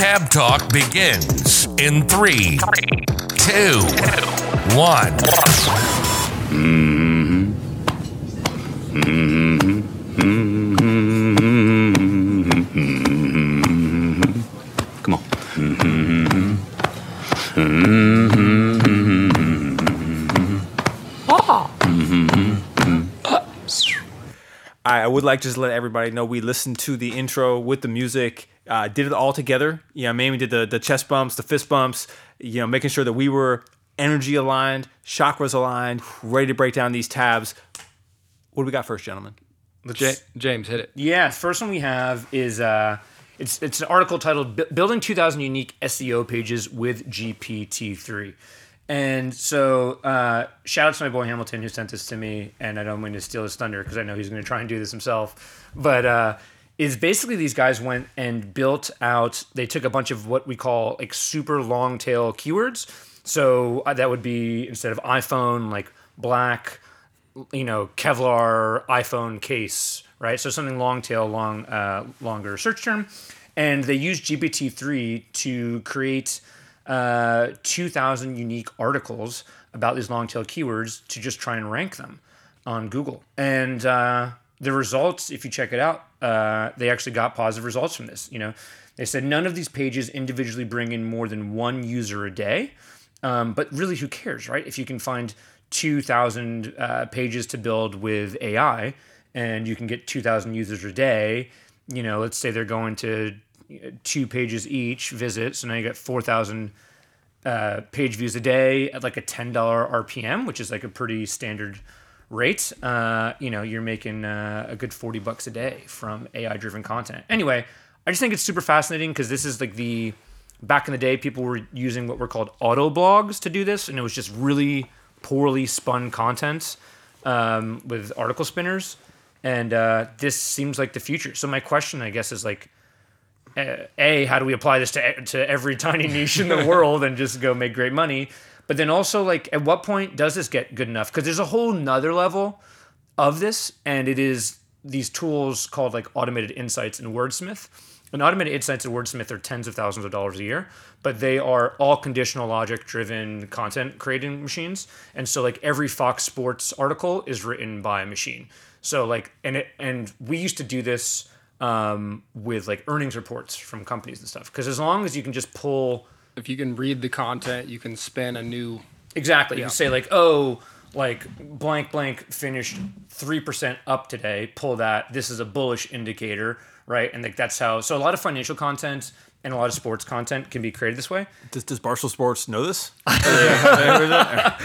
Tab Talk begins in three, two, one. Come on. I would like just to let everybody know we listened to the intro with the music, uh, did it all together. You know, Mamie did the, the chest bumps, the fist bumps, you know, making sure that we were energy aligned, chakras aligned, ready to break down these tabs. What do we got first, gentlemen? Ja- James, hit it. Yeah, first one we have is uh, it's it's an article titled "Building 2,000 Unique SEO Pages with GPT-3," and so uh, shout out to my boy Hamilton who sent this to me, and I don't mean to steal his thunder because I know he's going to try and do this himself, but uh, is basically these guys went and built out. They took a bunch of what we call like super long tail keywords. So uh, that would be instead of iPhone, like black you know Kevlar iPhone case, right? So something long tail, long uh, longer search term, and they use GPT three to create uh, two thousand unique articles about these long tail keywords to just try and rank them on Google. And uh, the results, if you check it out, uh, they actually got positive results from this. You know, they said none of these pages individually bring in more than one user a day. Um, but really, who cares, right? If you can find 2,000 uh, pages to build with AI and you can get 2,000 users a day, you know, let's say they're going to uh, two pages each visit. So now you got 4,000 uh, page views a day at like a $10 RPM, which is like a pretty standard rate. Uh, you know, you're making uh, a good 40 bucks a day from AI driven content. Anyway, I just think it's super fascinating because this is like the back in the day, people were using what were called auto blogs to do this, and it was just really poorly spun content um, with article spinners. And uh, this seems like the future. So my question, I guess, is like, uh, a, how do we apply this to to every tiny niche in the world and just go make great money? But then also, like, at what point does this get good enough? Because there's a whole nother level of this, and it is these tools called like automated insights and Wordsmith. And automated insights and Wordsmith are tens of thousands of dollars a year, but they are all conditional logic driven content creating machines. And so like every Fox Sports article is written by a machine. So like and it and we used to do this um, with like earnings reports from companies and stuff. Because as long as you can just pull If you can read the content, you can spin a new. Exactly. You can say like, oh, like blank blank finished three percent up today. Pull that. This is a bullish indicator, right? And like that's how. So a lot of financial content and a lot of sports content can be created this way. Does, does Barstool Sports know this? I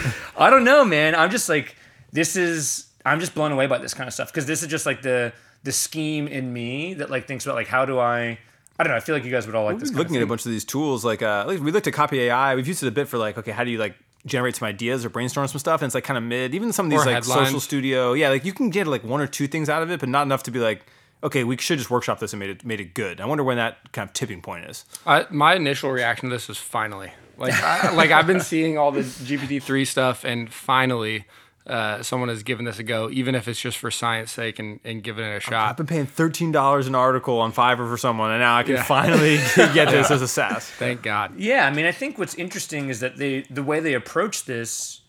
don't know, man. I'm just like, this is. I'm just blown away by this kind of stuff because this is just like the the scheme in me that like thinks about like how do I. I don't know. I feel like you guys would all like this. Kind looking of at a bunch of these tools, like uh, like, we looked at Copy AI. We've used it a bit for like, okay, how do you like generate some ideas or brainstorm some stuff? And it's like kind of mid. Even some of these Or like headlines. social studio, yeah, like you can get like one or two things out of it, but not enough to be like, okay, we should just workshop this and made it made it good. I wonder when that kind of tipping point is. I, my initial reaction to this was finally. Like, I, like I've been seeing all the GPT three stuff, and finally, uh, someone has given this a go, even if it's just for science sake and, and giving it a shot. I've been paying thirteen dollars an article on Fiverr for someone, and now I can Yeah. finally get this as a SaaS. Thank God. Yeah, I mean, I think what's interesting is that they the way they approach this,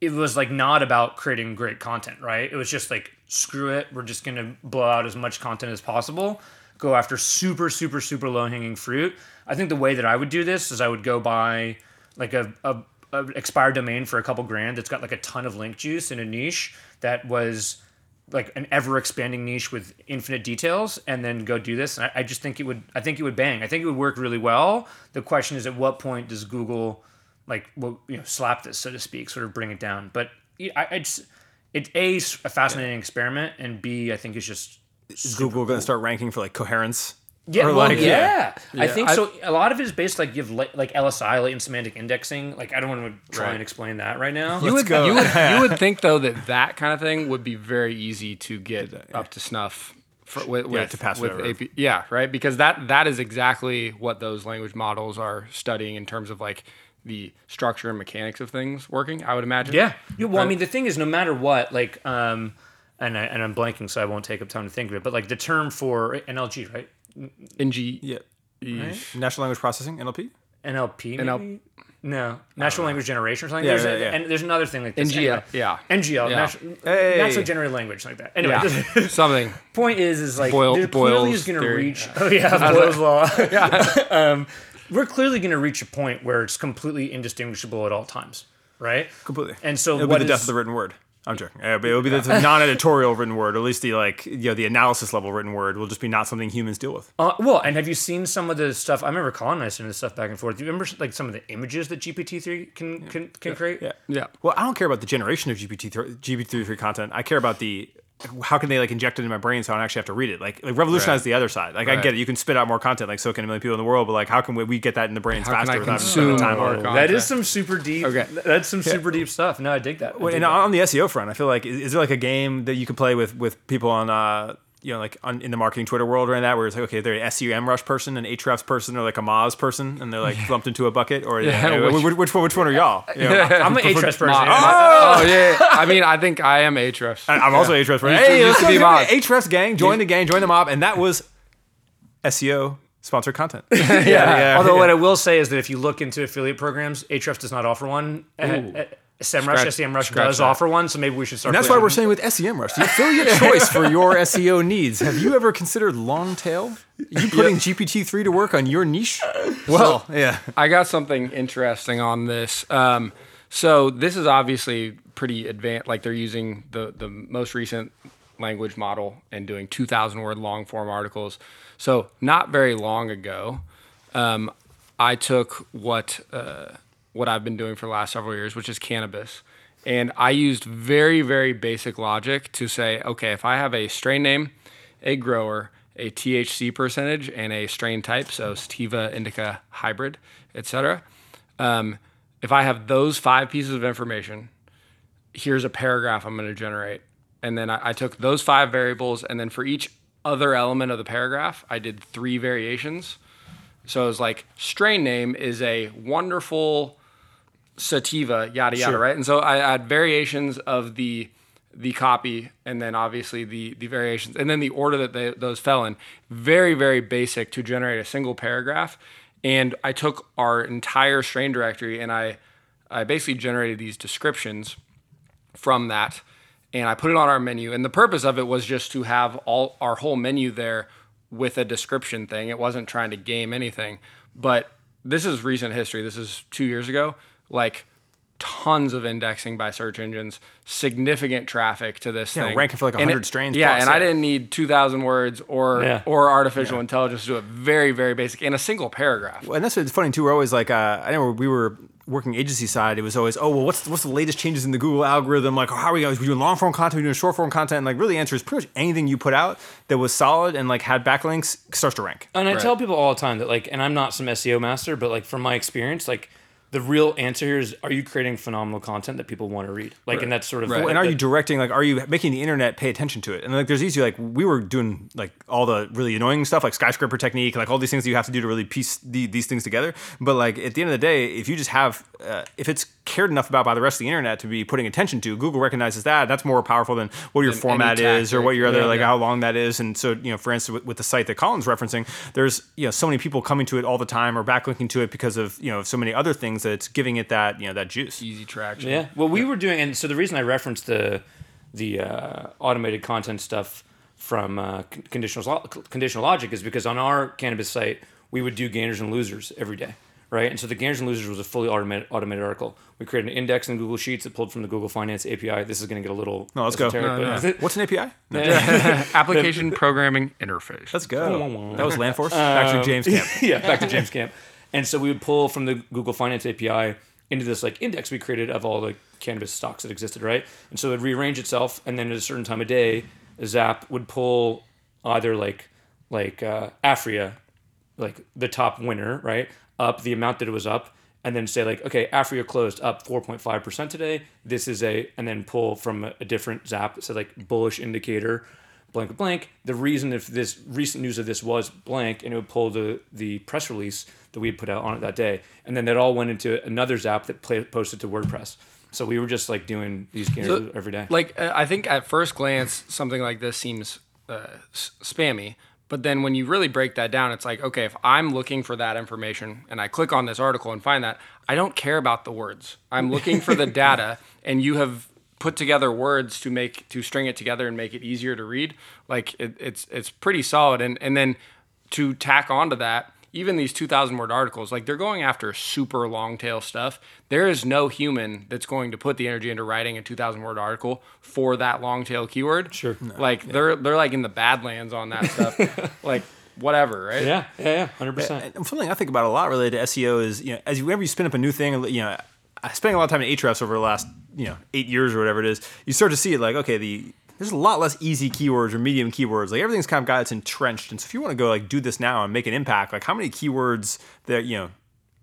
it was like not about creating great content, right? It was just like screw it, we're just gonna blow out as much content as possible, go after super super super low hanging fruit. I think the way that I would do this is I would go buy like a, a, a expired domain for a couple grand that's got like a ton of link juice in a niche that was like an ever expanding niche with infinite details and then go do this. And I, I just think it would i think it would bang. I think it would work really well. The question is at what point does google like well, you know slap this so to speak sort of bring it down? But yeah, I, it's it's a a fascinating experiment and b i think it's just Is Google going to start ranking for like coherence? Yeah, well, like- yeah. I think I- so. A lot of it is based like you have li- like LSI, latent semantic indexing. Like I don't want to try Right. and explain that right now. You would, go. you would you would think though that that kind of thing would be very easy to get up to snuff for, with, Yeah, with to pass with. AP, yeah right because that that is exactly what those language models are studying in terms of like the structure and mechanics of things working I would imagine Yeah. yeah well, I mean, the thing is, no matter what, like, um, and I, and I'm blanking, so I won't take up time to think of it. But like the term for NLG, right? NG Yeah. Natural language processing (NLP). NLP. NL Maybe? No, natural language generation or something. Yeah, there's yeah, a, yeah. And there's another thing like this. NGL, Anyway. yeah. NGL. Yeah. Natural, Hey. natural generated language like that. Anyway, Yeah, something. point is, is like Boyle- they're clearly Boyle's is going to theory. reach. Oh yeah, Boyle's law. um, we're clearly going to reach a point where it's completely indistinguishable at all times, right? Completely. And so it'll what be the death of the written word. I'm joking. Uh, but It'll be the non-editorial written word, or at least the like, you know, the analysis level written word will just be not something humans deal with. Uh, well, and have you seen some of the stuff? I remember Colin and I sending this stuff back and forth. Do you remember like some of the images that GPT three can can, can create? Yeah. Yeah. Well, I don't care about the generation of GPT GPT three content. I care about the how can they like inject it in my brain so I don't actually have to read it? Like, like revolutionize Right. the other side. Like I get it, you can spit out more content, like so can a million people in the world, but like how can we, we get that in the brains How faster without spending time on it? That is some super deep. Okay. That's some super deep stuff. No, I dig that. I dig and that. on the SEO front, I feel like is, is there like a game that you can play with with people on uh you know like on, in the marketing Twitter world or in that where it's like okay they're an SEMrush person, an Ahrefs person, or like a Moz person, and they're like lumped into a bucket or Yeah, uh, which- which, which, one which one are y'all? You know, I'm an Ahrefs person. My- I- oh yeah. I mean, I think I am Ahrefs. I- I'm also Ahrefs. person. Used to- Hey, used let's to be Moz. Ahrefs gang, join the gang, join the mob, and that was SEO sponsored content. yeah, yeah. Although yeah. what I will say is that if you look into affiliate programs, Ahrefs does not offer one. Uh, uh, SEMrush, Scratch- SEMrush scratch does that. offer one, so maybe we should start. And that's why we're saying with SEMrush, the affiliate choice for your SEO needs. Have you ever considered long tail? You putting GPT-3 to work on your niche? Well, yeah. I got something interesting on this. Um, so this is obviously pretty advanced. Like they're using the the most recent language model and doing 2,000 word long form articles. So not very long ago, um, I took what uh, what I've been doing for the last several years, which is cannabis, and I used very very basic logic to say, okay, if I have a strain name, a grower, a THC percentage, and a strain type, so sativa, indica, hybrid, etc. Um, if I have those five pieces of information, here's a paragraph I'm going to generate. And then I, I took those five variables, and then for each other element of the paragraph, I did three variations. So it was like strain name is a wonderful sativa, yada yada, right? And so I had variations of the the copy, and then obviously the the variations, and then the order that they, those fell in. Very very basic to generate a single paragraph. And I took our entire strain directory, and I I basically generated these descriptions from that and I put it on our menu. And the purpose of it was just to have all our whole menu there with a description thing. It wasn't trying to game anything. But this is recent history. This is two years ago. Like tons of indexing by search engines, significant traffic to this thing. Yeah, thing. ranking for like And 100 it- strains Yeah, plus, and I didn't need 2,000 words or Yeah. or artificial intelligence to do it. Very, very basic in a single paragraph. and that's what's funny too. We're always like, uh, I know we were working agency side. It was always, oh well, what's what's the latest changes in the Google algorithm? Like, how are we going? Are we doing long form content? Are we doing short form content? And like, really, the answer is pretty much anything you put out that was solid and like had backlinks starts to rank. And I tell people all the time that like, and I'm not some SEO master, but like from my experience, like the real answer here is: Are you creating phenomenal content that people want to read? Like, and that's sort of Well, and are you directing like are you making the internet pay attention to it? And like there's easy like we were doing like all the really annoying stuff like skyscraper technique like all these things that you have to do to really piece the, these things together. But like at the end of the day if you just have uh, if it's cared enough about by the rest of the internet to be putting attention to google recognizes that that's more powerful than what your Than format is or what your other Yeah, like yeah. how long that is and so you know for instance with, with the site that colin's referencing there's you know so many people coming to it all the time or backlinking to it because of you know so many other things that's giving it that you know that juice Easy traction. Yeah. Well, we were doing, and so the reason I referenced the the uh, automated content stuff from uh, conditional conditional logic is because on our cannabis site we would do gainers and losers every day, right? And so the gainers and losers was a fully automated automated article. We created an index in Google Sheets that pulled from the Google Finance API. This is going to get a little no let's go esoteric, but- what's an api no. Application programming interface. Let's go. That was Landforce. Back to James Camp. yeah, back to James Camp. And so we would pull from the Google Finance API into this like index we created of all the cannabis stocks that existed, right? And so it would rearrange itself, and then at a certain time of day, Zap would pull either like like uh, Aphria, like the top winner, right, up the amount that it was up, and then say like, okay, Aphria closed up 4.5 percent today. This is a, and then pull from a, different Zap that said like bullish indicator blank blank. The reason if this recent news of this was blank, and it would pull the the press release that we had put out on it that day, and then that all went into another Zap that play, posted to WordPress. So we were just like doing these games every day. Like uh, I think at first glance, something like this seems uh, s- spammy, But then when you really break that down, it's like, okay, if I'm looking for that information and I click on this article and find that, I don't care about the words. I'm looking for the data, and you have put together words to make to string it together and make it easier to read. Like it, it's it's pretty solid. And and then to tack onto that, even these 2,000 word articles, like they're going after super long tail stuff. There is no human that's going to put the energy into writing a 2,000 word article for that long tail keyword. Sure. Like they're they're like in the badlands on that stuff. like whatever, right? Yeah, yeah, yeah, hundred percent. And something I think about a lot related to SEO is, you know, as you, whenever you spin up a new thing, you know, I spent a lot of time in Ahrefs over the last, you know, eight years or whatever it is. You start to see it like, okay, the there's a lot less easy keywords or medium keywords. Like everything's kind of got its entrenched. And so if you want to go like do this now and make an impact, like how many keywords that you know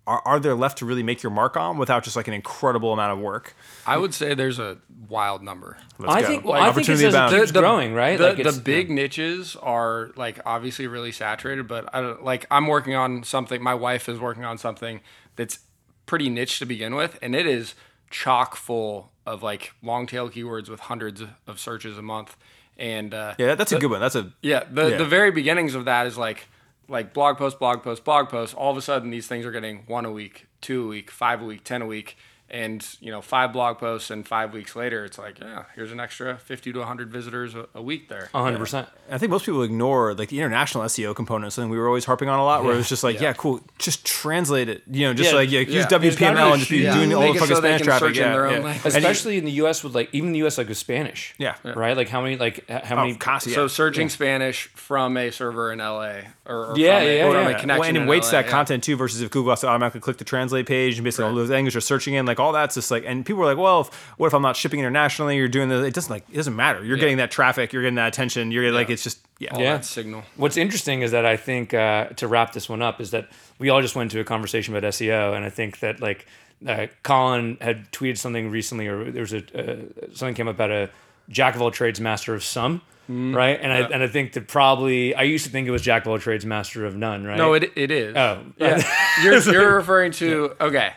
are, are there left to really make your mark on without just like an incredible amount of work? I would say there's a wild number. Let's I go. think. Well, Like, I think it's, opportunity as it growing, right? The, Like, the big niches are like obviously really saturated, but I don't like I'm working on something. My wife is working on something that's pretty niche to begin with, and it is chock full of like long tail keywords with hundreds of searches a month. And uh, yeah, that's a good one. That's a yeah, the Yeah. the very beginnings of that is like like blog post, blog post, blog post. All of a sudden, these things are getting one a week, two a week, five a week, ten a week, and you know five blog posts, and five weeks later, it's like yeah, here's an extra fifty to hundred visitors a, a week there. hundred percent. I think most people ignore like the international SEO component, something we were always harping on a lot, where it was just like, yeah, cool, just translate it, you know, just Yeah, like yeah, use yeah. There's WPML and just be a- doing yeah. all the fucking so Spanish traffic, search in yeah, their own yeah. language. Especially in the U.S. with like even the U.S. like with Spanish. Yeah. Right. Like how many like h- how many Oh, constantly, So yeah. searching Spanish from a server in LA or, or Yeah, from, a, yeah, from yeah. a Well, and it in weights LA, that yeah. content too versus if Google has to automatically click the translate page and basically all those languages are searching in like all that's just like and people were like well if, what if I'm not shipping internationally you're doing the it doesn't like it doesn't matter you're getting that traffic you're getting that attention you're getting, like it's just yeah All Yeah. that signal. What's interesting is that I think uh, to wrap this one up is that we all just went to a conversation about SEO, and I think that like uh, Colin had tweeted something recently, or there was a uh, something came up about a jack of all trades, master of some, Mm-hmm. right? And I and I think that probably I used to think it was jack of all trades, master of none, right? No, it, it is. Oh. yeah. you're, you're referring to okay,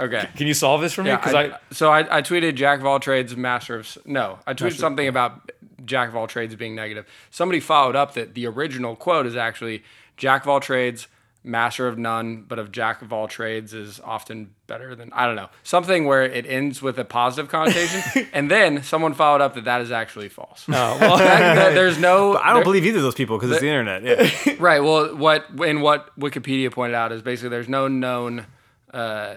okay. Can you solve this for me? Yeah, Because I, I, so I, I tweeted Jack of all trades, master of s- no. I tweeted something about Jack of all trades being negative. Somebody followed up that the original quote is actually Jack of all trades, master of none, but of Jack of all trades is often better than I don't know something where it ends with a positive connotation, and then someone followed up that that is actually false. No, oh, well, That- that there's no. I don't there- believe either of those people because it's the internet yeah Right. Well, what and what Wikipedia pointed out is basically there's no known. Uh,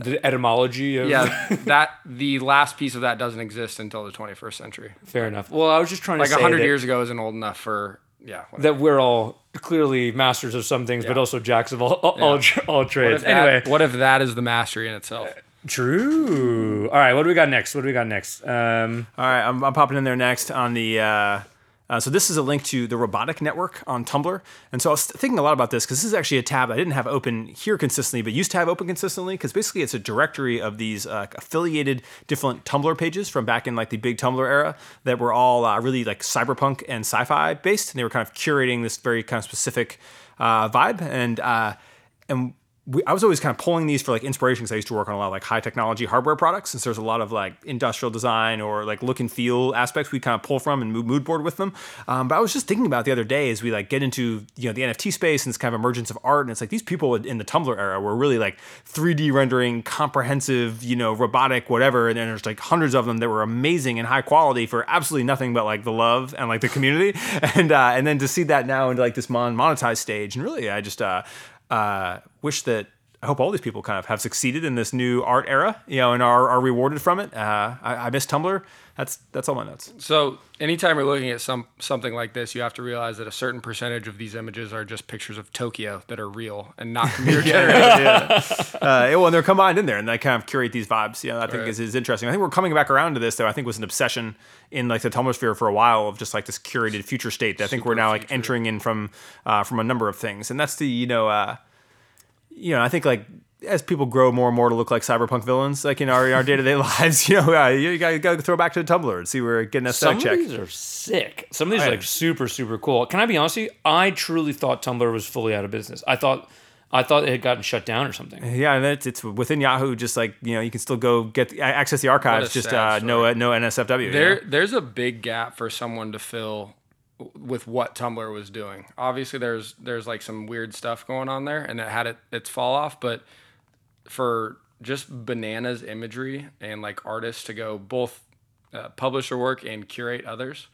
the etymology of Yeah, that the last piece of that doesn't exist until the 21st century. fair enough. Well, I was just trying to say Like say hundred that- years ago isn't old enough for yeah. whatever. that we're all clearly masters of some things, but also jacks of all all, all, Yeah. all What trades. if, that, Anyway, what if that is the mastery in itself? True. All right, what do we got next? What do we got next? Um, All right, I'm, I'm popping in there next on the. Uh, uh, so this is a link to the Robotic Network on Tumblr, and so I was thinking a lot about this because this is actually a tab I didn't have open here consistently, but used to have open consistently because basically it's a directory of these uh, affiliated different Tumblr pages from back in like the big Tumblr era that were all uh, really like cyberpunk and sci-fi based, and they were kind of curating this very kind of specific uh, vibe, and uh, and we, I was always kind of pulling these for like inspiration because I used to work on a lot of like high technology hardware products. Since there's a lot of like industrial design or like look and feel aspects we kind of pull from and mood board with them. Um, but I was just thinking about the other day as we like get into you know the NFT space and this kind of emergence of art, and it's like these people in the Tumblr era were really like 3D rendering, comprehensive, you know, robotic, whatever. And then there's like hundreds of them that were amazing and high quality for absolutely nothing but like the love and like the community. and uh, and then to see that now into like this mon- monetized stage, and really I just uh, uh, wish that I hope all these people kind of have succeeded in this new art era, you know, and are, are rewarded from it. Uh, I, I miss Tumblr. That's that's all my notes. So anytime you're looking at some something like this, you have to realize that a certain percentage of these images are just pictures of Tokyo that are real and not computer generated. Uh, well, and they're combined in there, and they kind of curate these vibes. You know, I think is, is interesting. I think we're coming back around to this, though. I think was an obsession in like the Tumblr sphere for a while of just like this curated future state. That I think we're now like entering in from uh, from a number of things, and that's the you know, uh, you know, I think like as people grow more and more to look like cyberpunk villains, like in our in our day to day lives, you know, uh, you got to throw back to the Tumblr and see where getting a some of check. these are sick. Some of these Oh, are yeah. like super, super cool. Can I be honest with you? I truly thought Tumblr was fully out of business. I thought, I thought it had gotten shut down or something. Yeah, and it's, it's within Yahoo. Just like you know, you can still go get the, access the archives. Just uh, no no NSFW. you There, know? there's a big gap for someone to fill with what Tumblr was doing. Obviously, there's there's like some weird stuff going on there, and it had it its fall off. But for just bananas imagery and like artists to go both uh, publish their work and curate others,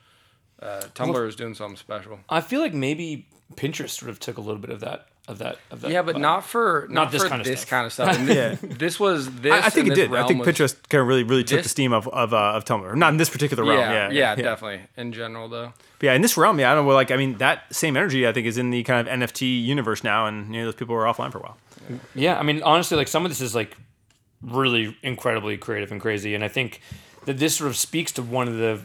uh, Tumblr is doing something special. I feel like maybe Pinterest sort of took a little bit of that of that of that. Yeah, but vibe. not for not, this for kind of this stuff. kind of stuff. And this, this was this. I, I think it did. I think Pinterest kind of really, really took the steam of of, uh, of Tumblr. Not in this particular realm. Yeah, Yeah, yeah, definitely. In general, though. But yeah, in this realm, yeah, I don't know. Like, I mean, that same energy, I think, is in the kind of NFT universe now, and you know, those people were offline for a while. Yeah, I mean, honestly, like some of this is like really incredibly creative and crazy, and I think that this sort of speaks to one of the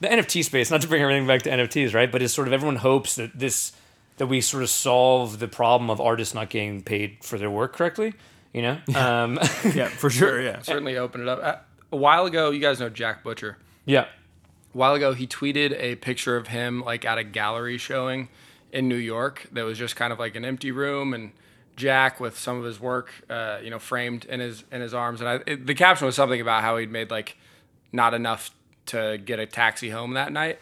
the NFT space. Not to bring everything back to NFTs, right? But it's sort of everyone hopes that this that we sort of solve the problem of artists not getting paid for their work correctly. You know, um, Yeah, for sure. Yeah. Certainly open it up. Uh, A while ago, you guys know Jack Butcher. yeah, A while ago, he tweeted a picture of him like at a gallery showing in New York that was just kind of like an empty room and Jack with some of his work, uh, you know, framed in his in his arms. And I, it, the caption was something about how he'd made like not enough to get a taxi home that night.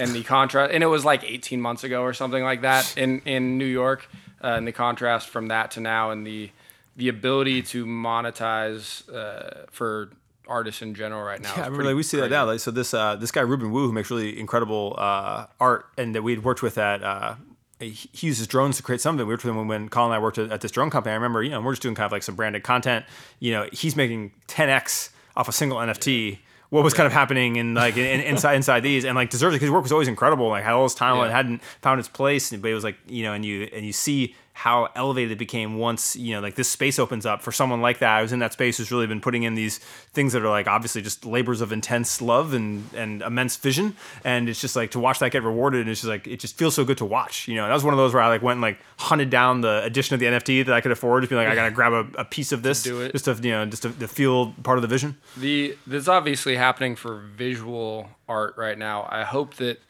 And the contrast, and it was like 18 months ago or something like that in in New York. Uh, and the contrast from that to now, and the the ability to monetize uh, for artists in general right now. Yeah, I remember like, we see that now. Like, so this uh, this guy Reuben Wu, who makes really incredible uh, art, and that we'd worked with at. Uh, he uses drones to create something. We worked with him when Colin and I worked at, at this drone company. I remember, you know, we're just doing kind of like some branded content. You know, he's making 10x off a single NFT. What was kind of happening in like in, in- inside inside these, and like deserves it because his work was always incredible. Like had all this talent, Yeah. hadn't found its place, but it was like you know, and you and you see how elevated it became once you know like this space opens up for someone like that. I was in that space who's really been putting in these things that are like obviously just labors of intense love and and immense vision, and it's just like to watch that get rewarded. And it's just like it just feels so good to watch. You know, that was one of those where I like went and like hunted down the edition of the NFT that I could afford. Just be like, I gotta grab a, a piece of this, do it. just to you know, just to, to feel part of the vision. The this is obviously happening for visual art right now. I hope that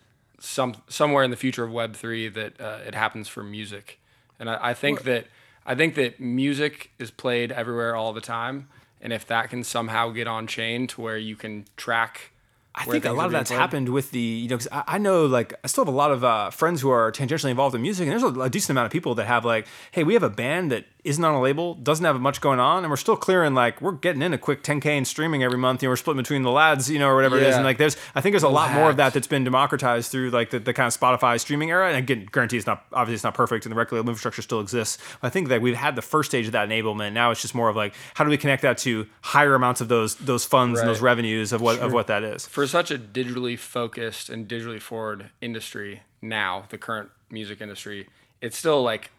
some somewhere in the future of Web three that uh, it happens for music, and I, I think that I think that music is played everywhere all the time, and if that can somehow get on chain to where you can track. I think a lot of that's played. happened with the you know 'cause I, I know like I still have a lot of uh, friends who are tangentially involved in music and there's a, a decent amount of people that have like hey we have a band that isn't on a label doesn't have much going on and we're still clearing like we're getting in a quick 10k in streaming every month you know we're splitting between the lads you know or whatever it is and like there's I think there's a lot more of that that's been democratized through like the, the kind of Spotify streaming era and again guarantee it's not obviously it's not perfect and the record label infrastructure still exists but I think that we've had the first stage of that enablement now it's just more of like how do we connect that to higher amounts of those those funds and those revenues of what of what that is. For such a digitally focused and digitally forward industry now, the current music industry, it's still like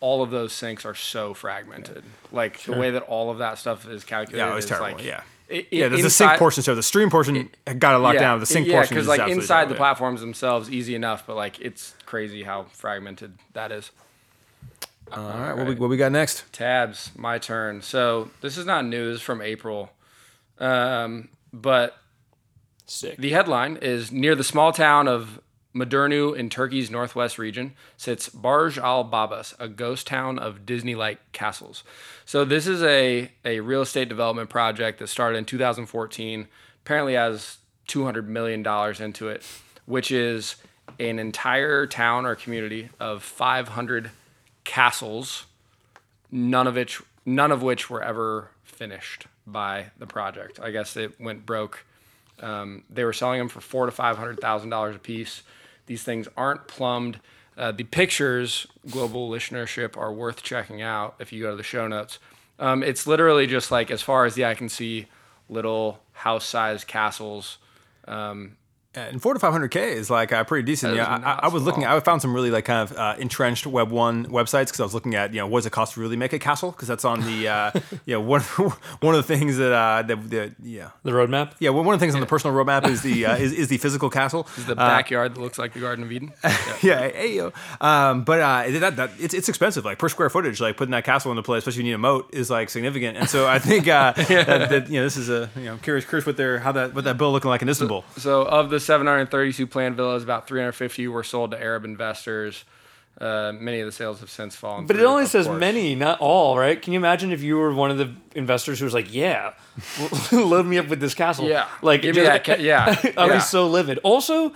all of those syncs are so fragmented. Like the way that all of that stuff is calculated. Yeah, it was is terrible. Like, yeah. it- yeah, it- there's the sync portion. So the stream portion got it locked down. The sync yeah, portion because like absolutely inside the platforms themselves, easy enough, but like it's crazy how fragmented that is. yeah. All right, what we, what we got next? Tabs, my turn. So this is not news from April, um, but sick. The headline is near the small town of Mudurnu in Turkey's northwest region sits Burj Al Babas, a ghost town of Disney-like castles. So this is a, a real estate development project that started in 2014. Apparently has 200 million dollars into it, which is an entire town or community of 500 castles, none of which none of which were ever finished by the project. I guess it went broke um, they were selling them for four to five hundred thousand dollars a piece. These things aren't plumbed. Uh, the pictures, global listenership, are worth checking out if you go to the show notes. Um, it's literally just like, as far as the eye can see, little house-sized castles. And four to five hundred k is like uh, pretty decent. Yeah, is I, I, I was looking. I found some really like kind of uh, entrenched Web one websites because I was looking at you know what does it cost to really make a castle because that's on the uh, you know one one of the things that uh, that the yeah The roadmap. yeah well, one of the things on the personal roadmap is the uh, is, is the physical castle. The backyard that looks like the Garden of Eden. Yeah. yeah, hey, yo. Um, but uh, that, that it's, it's expensive, like per square footage. Like putting that castle into place, especially if you need a moat, is like significant. And so I think uh, that, that, you know this is a you know curious curious what their how that what that bill looking like in Istanbul. So of the 732 planned villas, about 350 were sold to Arab investors. Uh, many of the sales have since fallen. But it only says course. many, not all, right? Can you imagine if you were one of the investors who was like, "Yeah, load me up with this castle." Yeah. like Give me that ca- yeah, I'd yeah. be so livid. Also,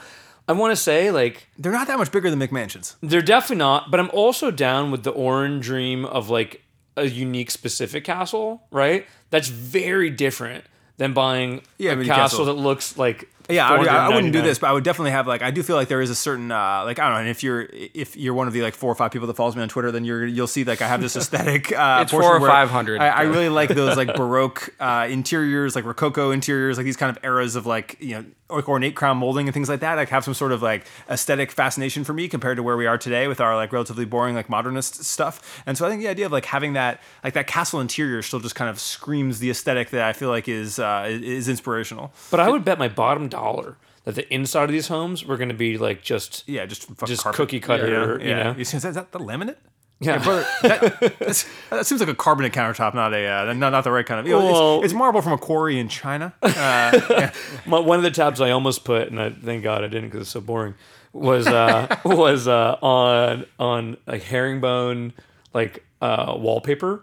I want to say like They're not that much bigger than McMansions. they're definitely not, but I'm also down with the orange dream of like a unique specific castle, right? That's very different than buying Yeah, a mini castle castle. that looks like Yeah, I, I wouldn't do this, but I would definitely have like I do feel like there is a certain uh, like I don't know. And if you're if you're one of the like four or five people that follows me on Twitter, then you're you'll see like I have this aesthetic. Uh, It's four or 500. I, I really like those like baroque uh, interiors, like rococo interiors, like these kind of eras of like you know like ornate crown molding and things like that. Like have some sort of like aesthetic fascination for me compared to where we are today with our like relatively boring like modernist stuff. And so I think the idea of like having that like that castle interior still just kind of screams the aesthetic that I feel like is uh, is inspirational. But I would bet my bottom dollar that the inside of these homes were going to be like just Yeah, just just carpet. cookie cutter, Yeah, you know. You see, is that, is that the laminate? Yeah. brother, that, that's- that seems like a carbonate countertop, not a uh, not, not the right kind of. You know, it's- Well- it's, marble from a quarry in China. My, one of the tabs I almost put, and I thank God I didn't because it's so boring, was uh, was uh, on on like herringbone like uh, wallpaper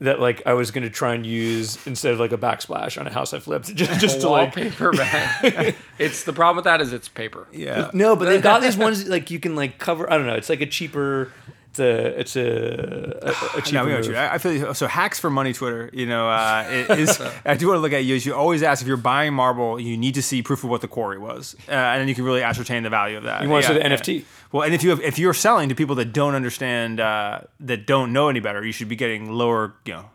that like I was gonna try and use instead of like a backsplash on a house I flipped just, just to like wallpaper bag. it's the problem with that is it's paper. yeah, no, but they've got these ones like you can like cover. I don't know. It's like a cheaper. It's a it's a a, a cheaper No, we move. I I feel so. Hacks for money, Twitter. You know, uh, it is. I do want to look at you. Is you always ask if you're buying marble, you need to see proof of what the quarry was, uh, and then you can really ascertain the value of that. You wanna see Yeah, the yeah. NFT. Well, and if you have, if you're selling to people that don't understand, uh, that don't know any better, you should be getting lower, you know,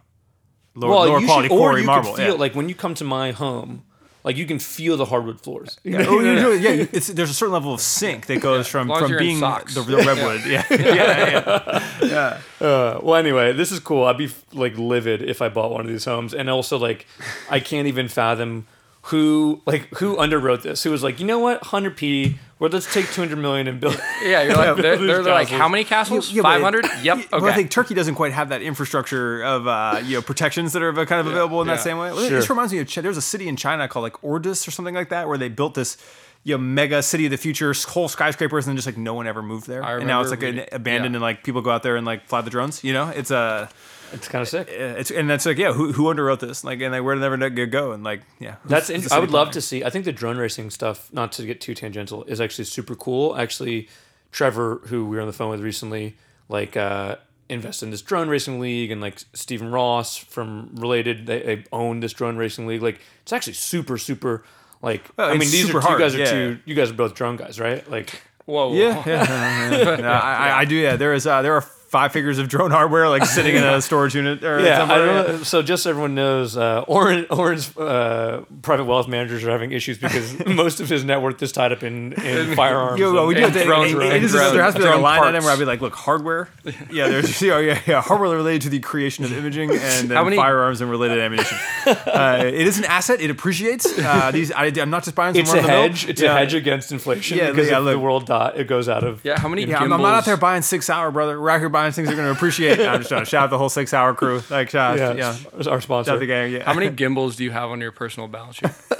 lower, Well, lower you quality should, or quarry you marble. can feel yeah. like when you come to my home, like you can feel the hardwood floors. Yeah, oh, you do- yeah, it's, there's a certain level of sync that goes from, from being the, the redwood. Yeah, yeah, yeah. Uh, well, anyway, this is cool. I'd be like livid if I bought one of these homes, and also like I can't even fathom who like who underwrote this. Who was like, you know what, hundred P, or let's take two hundred million and build. Yeah, you're like they're, these they're like how many castles? Yeah, but- Five hundred? Yep. But Okay. I think Turkey doesn't quite have that infrastructure of uh, you know protections that are kind of available in that same way. Sure. This reminds me of Ch- there's a city in China called like Ordos or something like that where they built this you know mega city of the future, whole skyscrapers, and then just like no one ever moved there, I and now it's like an reading- abandoned yeah. and like people go out there and like fly the drones. You know, it's a. It's kind of sick. it's and that's like yeah, who, who underwrote this? Like, and like where did it never go? And like yeah, That's. who's In, I city would love to see. I think the drone racing stuff, not to get too tangential, is actually super cool. Actually, Trevor, who we were on the phone with recently, like uh, invested in this drone racing league, and like Stephen Ross from Related, they, they own this drone racing league. Like, it's actually super, super. Like, Well, I mean, these super are you hard, guys are yeah. two. You guys are both drone guys, right? Like, Whoa. Yeah, yeah, yeah. No, I, I- I do. Yeah, there is. Uh, there are five figures of drone hardware like sitting in a storage unit or Yeah, somewhere. don't. So just so everyone knows, uh, Oren, Oren's uh, private wealth managers are having issues because most of his net worth is tied up in, in firearms. Yo, well, we do And have drones, it- it- right? it is- Drone- there has to be like a line parts. item where I'd be like, look, hardware. Yeah, there's you know, yeah, yeah, hardware related to the creation of imaging and then How many- firearms and related ammunition. Uh, it is an asset. It appreciates. Uh, these I, I'm not just buying. Some it's a run-of-the-mill. hedge. It's Yeah. a hedge against inflation Yeah, because yeah, if the world die, it goes out of. Yeah. How many? Yeah, I'm, I'm not out there buying six hour, brother. We're out here buying things they're going to appreciate. I'm just trying to shout out the whole six hour crew. Like, shout out, Yeah, yeah, it's our sponsor. shout out the gang. Yeah. How many gimbals do you have on your personal balance sheet?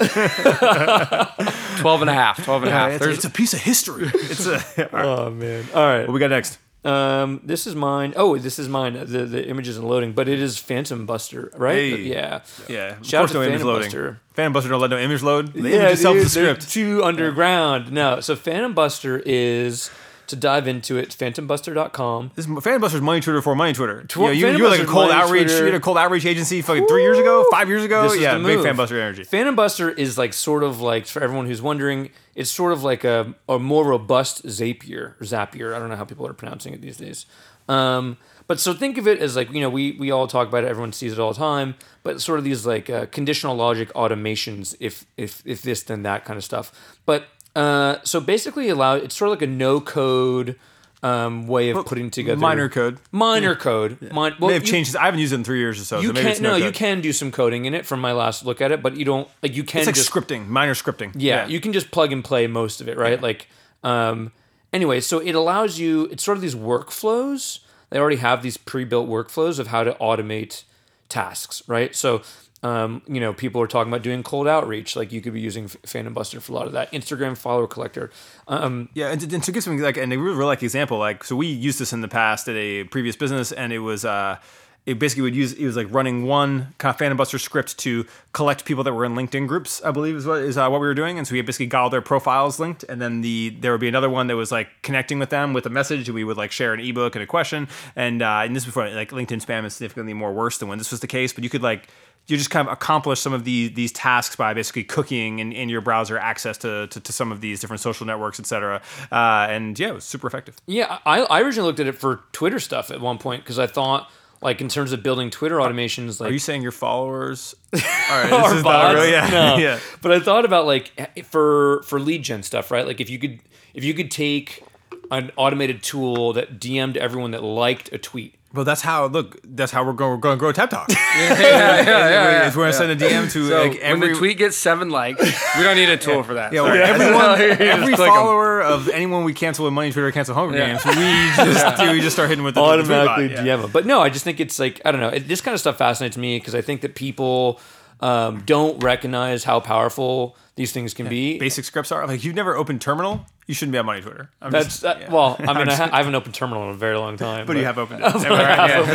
12 and a half. 12 and a half. it's, a, There's it's a piece of history. It's a. All right. Oh man! All right. What we got next? Um, this is mine. Oh, this is mine. The the image isn't loading, but it is Phantom Buster, right? Hey. Yeah. Yeah, of Shout out course to no image Phantom loading. Buster. Phantom Buster don't let no image load. The Yeah, image is self dude, the script. too underground. No, so Phantom Buster is to dive into it. PhantomBuster.com. This is Phantom Buster's money Twitter for money Twitter. Tw- you, you, Phantom you were like a Buster's cold money outreach. Twitter. You had a cold outreach agency fucking three years ago, five years ago. This is yeah, the big move. Phantom Buster energy. Phantom Buster is like sort of like for everyone who's wondering, it's sort of like a, a more robust Zapier or Zapier. I don't know how people are pronouncing it these days. Um, but so think of it as like you know we we all talk about it. Everyone sees it all the time. But sort of these like uh, conditional logic automations, if if if this then that kind of stuff. But uh, so basically, allow it's sort of like a no code. Um, way of putting together minor code. minor code. Min- well, May have you- changed. I haven't used it in three years or so. You so can it's no, you can do some coding in it from my last look at it, but you don't like you can It's like just scripting, minor scripting. yeah, you can just plug and play most of it, right? Like, um, anyway, so it allows you. It's sort of these workflows. They already have these pre-built workflows of how to automate tasks, right? So, um, you know, people are talking about doing cold outreach. Like, you could be using Phantom Buster for a lot of that. Instagram follower collector. Um, Yeah, and to, and to give some like, and a real, real like example, like so we used this in the past at a previous business, and it was uh, it basically would use it was like running one kind of Phantom Buster script to collect people that were in LinkedIn groups. I believe is what is uh, what we were doing, and so we basically got all their profiles linked, and then the there would be another one that was like connecting with them with a message. We would like share an ebook and a question, and uh, and this before like LinkedIn spam is significantly more worse than when this was the case, but you could like you just kind of accomplish some of the, these tasks by basically cooking in, in your browser access to, to, to some of these different social networks, et cetera. Uh, and yeah, it was super effective. Yeah, I, I originally looked at it for Twitter stuff at one point because I thought, like, in terms of building Twitter automations, like Are you saying your followers? All right, are this is not real. Yeah, No. yeah. But I thought about like for for lead gen stuff, right? Like if you could if you could take an automated tool that DM'd everyone that liked a tweet. Well, that's how look. That's how we're going. We're going to grow Tab Talk. yeah, yeah, yeah, Is we're going to send a DM to So like when every the tweet gets seven likes, we don't need a tool for that. Yeah, Sorry. well, everyone, You just every click 'em. follower of anyone we cancel with money Twitter cancel Hunger Yeah. Games, we just do, we just start hitting with the the tweet bot, automatically yeah. DM them. But no, I just think it's like I don't know. It, this kind of stuff fascinates me because I think that people um, don't recognize how powerful these things can be. Basic scripts are like you've never opened terminal. You shouldn't be on money Twitter. I'm That's just- that, yeah. well. I mean, I, ha- I haven't opened terminal in a very long time. but you have opened it. I have,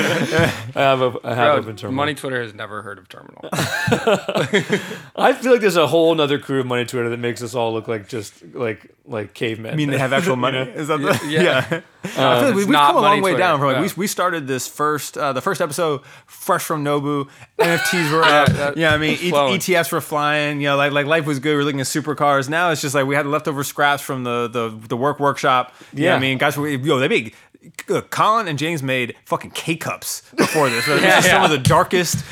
I have, op- I have Bro, opened terminal. Money Twitter has never heard of Terminal. I feel like there's a whole nother crew of money Twitter that makes us all look like just like like cavemen. I mean, they have actual money. Is that the, Yeah. yeah? I feel like we, we've come a long way Twitter. down. From like Yeah. we, we started this first uh, the first episode fresh from Nobu. NFTs were up. that- yeah, I mean E- ETFs were flying. You know, like like life was good. We're looking at supercars. Now it's just like we had leftover scraps from the the, the work workshop. Yeah, Yeah. I mean, guys, were yo, they made. Look, Colin and James made fucking K cups before this. This is some of the darkest.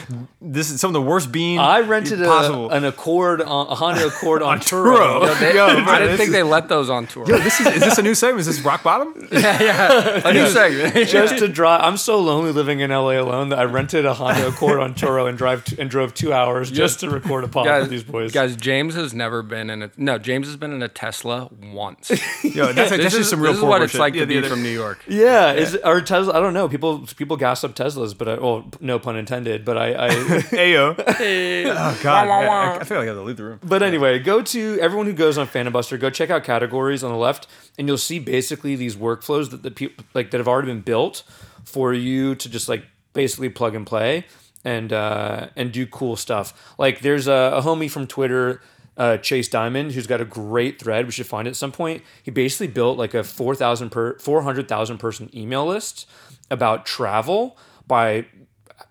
This is some of the worst bean. I rented possible. a, an Accord, on, a Honda Accord on, Turo. Turo. They- Yo, I didn't think is- they let those on tour. Yo, this is, is this a new segment? Is this rock bottom? Yeah. yeah, A new segment. Just to drive, I'm so lonely living in LA alone that I rented a Honda Accord on Turo and drive t- and drove two hours just to record a pod guys, with these boys. guys, James has never been in a no. James has been in a Tesla once. Yo, that's, like, this that's is, some real this is what it's shit. like Yeah, to be other- from New York. yeah, is our Tesla? I don't know. People people gas up Teslas, but I, well, no pun intended. But I, I Ayo. oh God, man, I, I feel like I have to leave the room. But anyway, go to everyone who goes on Phantom Buster. Go check out categories on the left, and you'll see basically these workflows that the people like that have already been built for you to just like basically plug and play and uh, and do cool stuff. Like there's a, a homie from Twitter. Uh, Chase Dimond, who's got a great thread, we should find at some point. He basically built like a four thousand per four hundred thousand person email list about travel by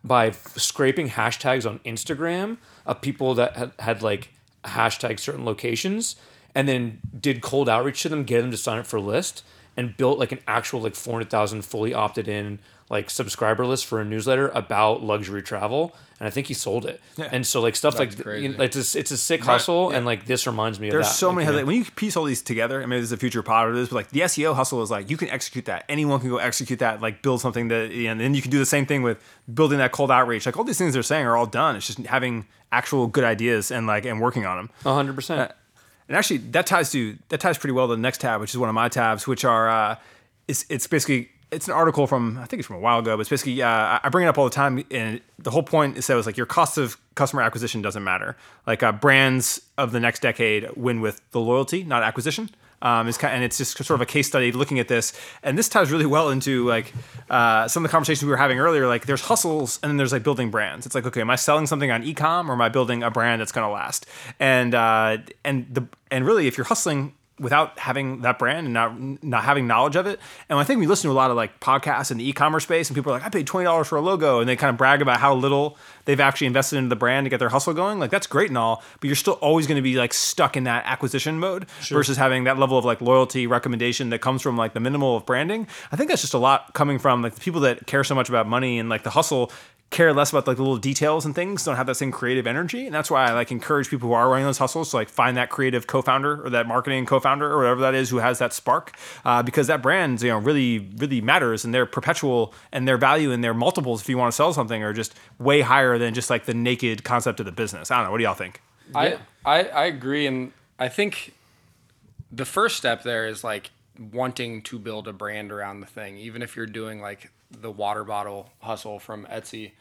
by scraping hashtags on Instagram of people that had, had like hashtag certain locations and then did cold outreach to them, get them to sign up for a list and built like an actual like 400,000 fully opted in like subscriber list for a newsletter about luxury travel. And I think he sold it. Yeah. And so like stuff like, crazy. you know, it's, a, it's a sick hustle. And like this reminds me of that. There's so Like, many you know, headlines. When you piece all these together, I mean, this is a future pod of this, but like the SEO hustle is like you can execute that. Anyone can go execute that, like build something that, and then you can do the same thing with building that cold outreach. Like all these things they're saying are all done. It's just having actual good ideas and like and working on them. a hundred percent. Uh, And actually, that ties to that ties pretty well to the next tab, which is one of my tabs, which are uh, it's it's basically it's an article from I think it's from a while ago, but it's basically uh, I- bring it up all the time, and the whole point is that it was like your cost of customer acquisition doesn't matter. Like uh, brands of the next decade win with the loyalty, not acquisition. Um, it's kind and it's just sort of a case study looking at this, and this ties really well into like uh, some of the conversations we were having earlier. Like there's hustles, and then there's like building brands. It's like okay, am I selling something on ecom, or am I building a brand that's going to last? And uh, and the and really, if you're hustling without having that brand and not not having knowledge of it. And I think we listen to a lot of like podcasts in the e-commerce space, and people are like, "I paid twenty dollars for a logo," and they kind of brag about how little they've actually invested into the brand to get their hustle going. Like that's great and all, but you're still always going to be like stuck in that acquisition mode versus having that level of like loyalty recommendation that comes from like the minimal of branding. I think that's just a lot coming from like the people that care so much about money and like the hustle care less about like the little details and things don't have that same creative energy. And that's why i like encourage people who are running those hustles to like find that creative co-founder or that marketing co-founder or whatever that is who has that spark uh, because that brand you know really really matters and they're perpetual and their value and their multiples if you want to sell something are just way higher than just like the naked concept of the business. I don't know what do y'all think? I, I I agree, and I think the first step there is like wanting to build a brand around the thing, even if you're doing like the water bottle hustle from Etsy.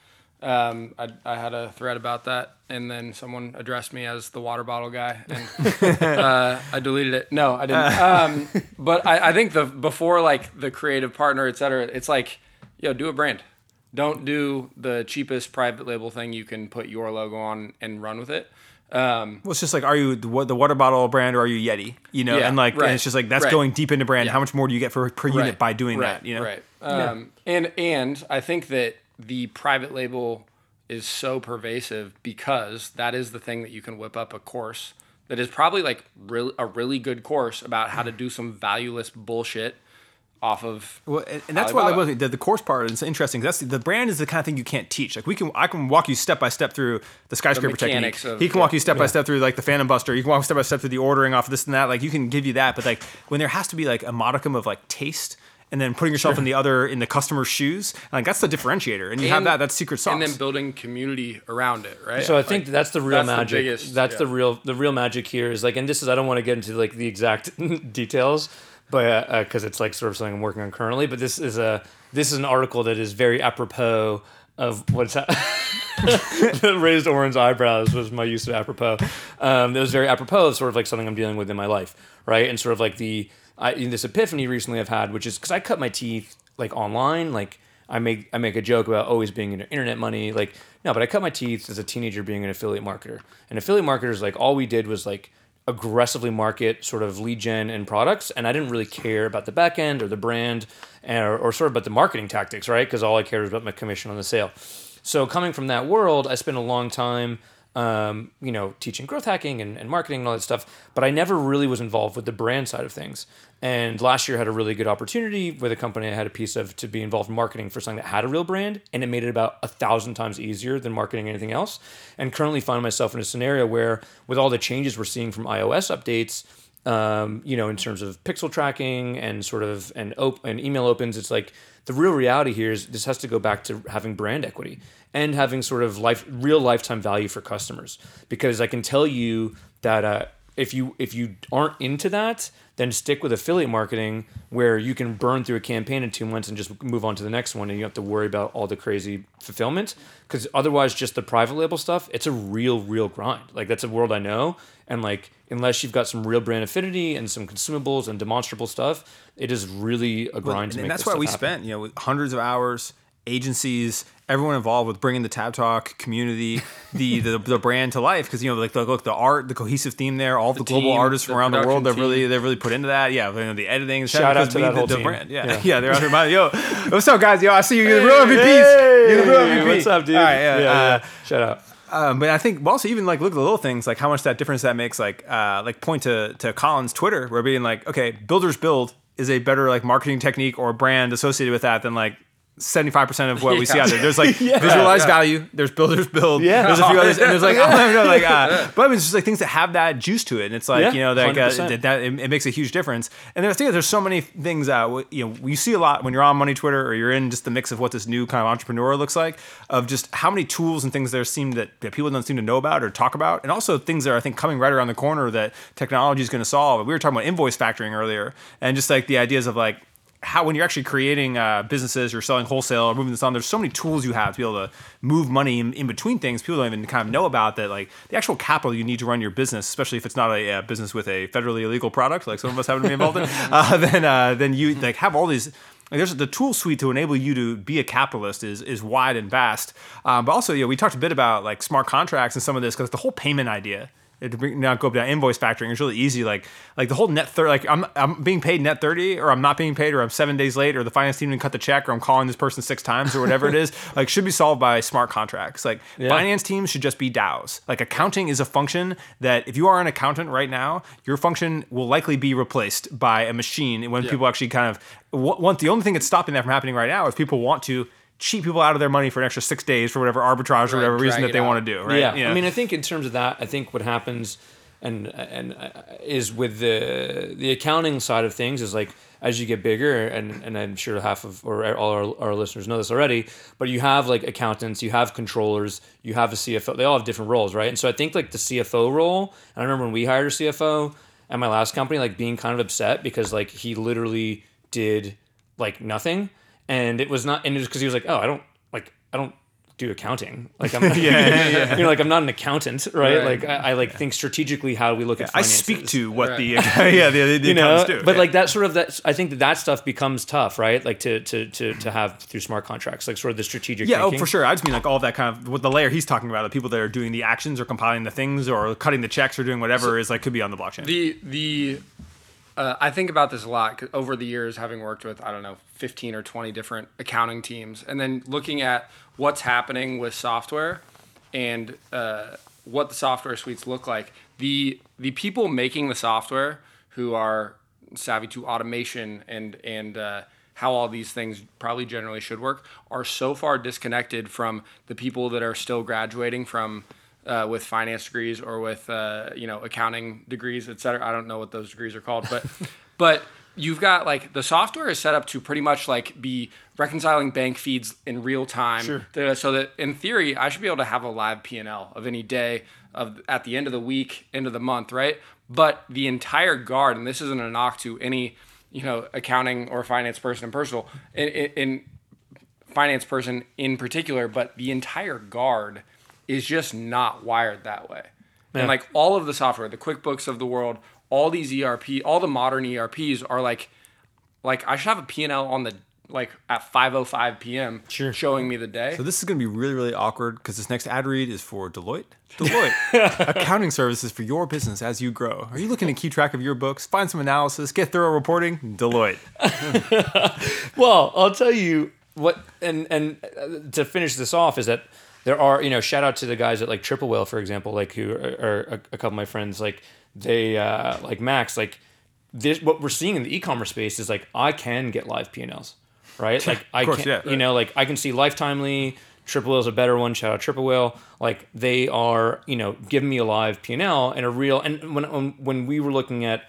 Um, I, I had a thread about that, and then someone addressed me as the water bottle guy, and uh, I deleted it. No, I didn't. Um, but I, I think the before like the creative partner, et cetera, it's like, yo, do a brand. Don't do the cheapest private label thing you can put your logo on and run with it. Um, Well, it's just like, are you the, the water bottle brand or are you Yeti? You know, Yeah, and like, right, and it's just like that's right. going deep into brand. Yeah. How much more do you get for per unit right, by doing that? You know, right? Um, And and I think that the private label is so pervasive because that is the thing that you can whip up a course that is probably like a really good course about how to do some valueless bullshit off of. Well, and, and that's what Alibaba. like, the, the course part is interesting That's the brand is the kind of thing you can't teach. Like we can, I can walk you step by step through the skyscraper technique. mechanics of- he can walk you step by step through like the Phantom Buster. You can walk step by step through the ordering off this and that. Like you can give you that, but like when there has to be like a modicum of like taste. And then putting yourself in the other in the customer's shoes, like that's the differentiator. And you have And- that. That's secret sauce. And then building community around it, right? So I think that's the real that's the magic. biggest- that's yeah. the real the real magic here is like, and this is I don't want to get into like the exact details, but because it's like sort of something I'm working on currently. But this is a this is an article that is very apropos of what's ha- the raised orange eyebrows was my use of apropos. Um, it was very apropos of sort of like something I'm dealing with in my life, right? And sort of like the I, this epiphany recently I've had, which is because I cut my teeth like online, like I make I make a joke about always being into internet money, like no, but I cut my teeth as a teenager being an affiliate marketer. And affiliate marketers, like all we did was like aggressively market sort of lead gen and products, and I didn't really care about the back end or the brand, or, or sort of about the marketing tactics, right? Because all I cared was about my commission on the sale. So coming from that world, I spent a long time, um, you know, teaching growth hacking and, and marketing and all that stuff. But I never really was involved with the brand side of things. And last year I had a really good opportunity with a company I had a piece of to be involved in marketing for something that had a real brand, and it made it about a thousand times easier than marketing anything else. And currently find myself in a scenario where, with all the changes we're seeing from iOS updates, um, you know, in terms of pixel tracking and sort of and op- and email opens, it's like the real reality here is this has to go back to having brand equity and having sort of life real lifetime value for customers. Because I can tell you that uh, if you if you aren't into that, then stick with affiliate marketing where you can burn through a campaign in two months and just move on to the next one and you don't have to worry about all the crazy fulfillment. Because otherwise just the private label stuff it's a real real grind. Like that's a world i know. And like unless you've got some real brand affinity and some consumables and demonstrable stuff it is really a grind and, to and make that's why we happen. spent you know hundreds of hours agencies everyone involved with bringing the tab talk community the the, the brand to life. Because you know like the, look the art the cohesive theme there all the, global team, artists from around the world they've really they've really put into that. Yeah you know, the editing Shout out to that the, whole the team. brand. Yeah Yeah. yeah, they're out here yo what's up guys? Yo I see you you're the real MVPs you're the real Hey, MVP what's up dude? All right yeah, yeah, uh, yeah. shout out. um, but I think also even like look at the little things like how much that difference that makes like uh, like point to to Colin's Twitter where being like okay builders build is a better like marketing technique or brand associated with that than like 75% of what we see out there. There's like visualized value, there's builders build, Yeah. there's a few others, and there's like, I don't know, like, uh, but I mean, it's just like things that have that juice to it. And it's like, Yeah, you know, like, uh, that, that it, it makes a huge difference. And the thing is, there's so many things, uh, you know, you see a lot when you're on Money Twitter or you're in just the mix of what this new kind of entrepreneur looks like, of just how many tools and things there seem that, that people don't seem to know about or talk about. And also things that are, I think, coming right around the corner that technology is going to solve. We were talking about invoice factoring earlier and just like the ideas of like, how when you're actually creating uh, businesses or selling wholesale or moving this on, there's so many tools you have to be able to move money in, in between things. People don't even kind of know about that. Like the actual capital you need to run your business, especially if it's not a, uh business with a federally illegal product, like some of us happen to be involved in. Uh, then uh, then you like have all these. Like there's the tool suite to enable you to be a capitalist is is wide and vast. Um, but also, you know, we talked a bit about like smart contracts and some of this because the whole payment idea to bring now go up to invoice factoring is really easy. Like like the whole net thirty, like I'm I'm being paid net thirty, or I'm not being paid, or I'm seven days late, or the finance team didn't cut the check, or I'm calling this person six times, or whatever it is. Like should be solved by smart contracts. Like finance teams should just be DAOs. Like accounting is a function that if you are an accountant right now, your function will likely be replaced by a machine when people actually kind of want. The only thing that's stopping that from happening right now is people want to. Cheat people out of their money for an extra six days for whatever arbitrage or whatever reason that they out. want to do, right? Yeah. I mean, I think in terms of that, I think what happens and and uh, is with the the accounting side of things is like as you get bigger, and and I'm sure half of or all our, our listeners know this already, but you have like accountants, you have controllers, you have a CFO. They all have different roles, right? And so I think like the CFO role, and I remember when we hired a CFO at my last company, like being kind of upset because like he literally did like nothing, and it was not, and it was because he was like, oh, I don't like I don't do accounting. Like I'm, you know, like I'm not an accountant, right? Right. Like I, I like think strategically how we look at. I speak to what Right. the yeah the, the you know, accountants do. but Yeah. like that sort of that. I think that that stuff becomes tough, right? Like to to to to have through smart contracts, like sort of the strategic. Yeah, oh, for sure. I just mean like all that kind of what the layer he's talking about, the people that are doing the actions or compiling the things or cutting the checks or doing whatever is like could be on the blockchain. The the uh, I think about this a lot over the years, having worked with I don't know fifteen or twenty different accounting teams, and then looking at what's happening with software and uh, what the software suites look like. The the people making the software who are savvy to automation and and uh, how all these things probably generally should work are so far disconnected from the people that are still graduating from uh, with finance degrees or with uh, you know accounting degrees, et cetera. I don't know what those degrees are called, but but you've got like the software is set up to pretty much like be reconciling bank feeds in real time, sure. so that in theory I should be able to have a live P and L of any day of at the end of the week, end of the month, right? But the entire guard, and this isn't a knock to any you know accounting or finance person in personal in, in finance person in particular, but the entire guard is just not wired that way. And like all of the software, the QuickBooks of the world, all these ERP, all the modern ERPs are like, like I should have a P&L on the like at 5:05 p.m. Sure. showing me the day. So this is going to be really, really awkward because this next ad read is for Deloitte. Deloitte, accounting services for your business as you grow. Are you looking to keep track of your books, find some analysis, get thorough reporting? Deloitte. Well, I'll tell you what, and and uh, to finish this off is that there are you know shout out to the guys at like Triple Whale for example, like who are, are a, couple of my friends, like they uh, like Max, like this what we're seeing in the e-commerce space is like I can get live P and Ls, right? Like I course, can, yeah. you know, like I can see Lifetimely. Triple Whale is a better one. Shout out Triple Whale. Like they are, you know, giving me a live P and L and a real. And when when when we were looking at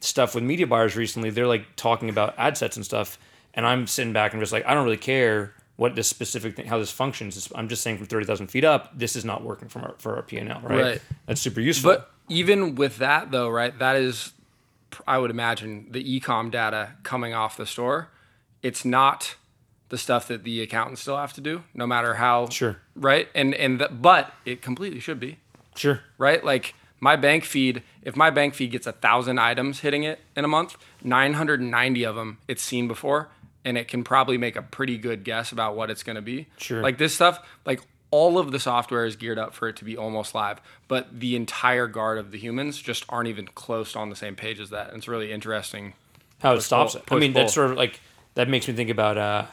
stuff with media buyers recently, they're like talking about ad sets and stuff, and I'm sitting back and just like, I don't really care what this specific thing, how this functions. I'm just saying from thirty thousand feet up, this is not working from our, for our P and L, right? Right. That's super useful. But even with that though, right? That is, I would imagine the ecom data coming off the store. It's not the stuff that the accountants still have to do, no matter how Sure. right. And and the, but it completely should be sure, right. Like my bank feed, if my bank feed gets a thousand items hitting it in a month, nine hundred and ninety of them it's seen before, and it can probably make a pretty good guess about what it's going to be. Sure. Like this stuff, like all of the software is geared up for it to be almost live, but the entire guard of the humans just aren't even close on the same page as that. And it's really interesting. how it stops pull- it. I mean, push that's sort of like that makes me think about uh,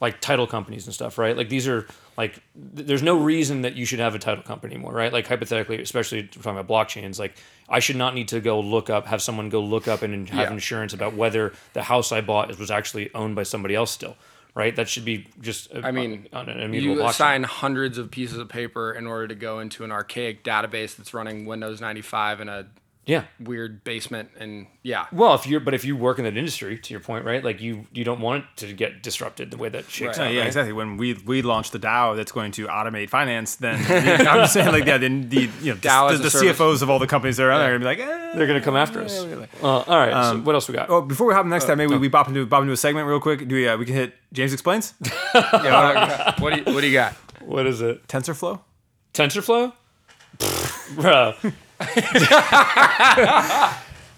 like title companies and stuff, right? Like these are like th- there's no reason that you should have a title company anymore, right? Like hypothetically, especially talking about blockchains, like I should not need to go look up, have someone go look up and have Yeah. insurance about whether the house I bought was actually owned by somebody else still, right? That should be just uh, I mean, on an you blockchain. assign hundreds of pieces of paper in order to go into an archaic database that's running Windows 95 in a yeah. weird basement. And yeah, Well, if you're, but if you work in that industry, to your point, right? Like you, you don't want it to get disrupted the way that shakes Right. out. yeah, right? exactly. When we we launch the DAO that's going to automate finance, then I'm just saying like yeah, then the you know DAO the, as a the. CFOs of all the companies that are out there are gonna be like, eh. They're gonna come after us. Uh, all right. so what else we got? Oh, before we hop to the next tab, maybe we, we bop into bop into a segment real quick. Do we uh, we can hit James explains yeah what, do you, what do you got? What is it? TensorFlow? TensorFlow? Bro.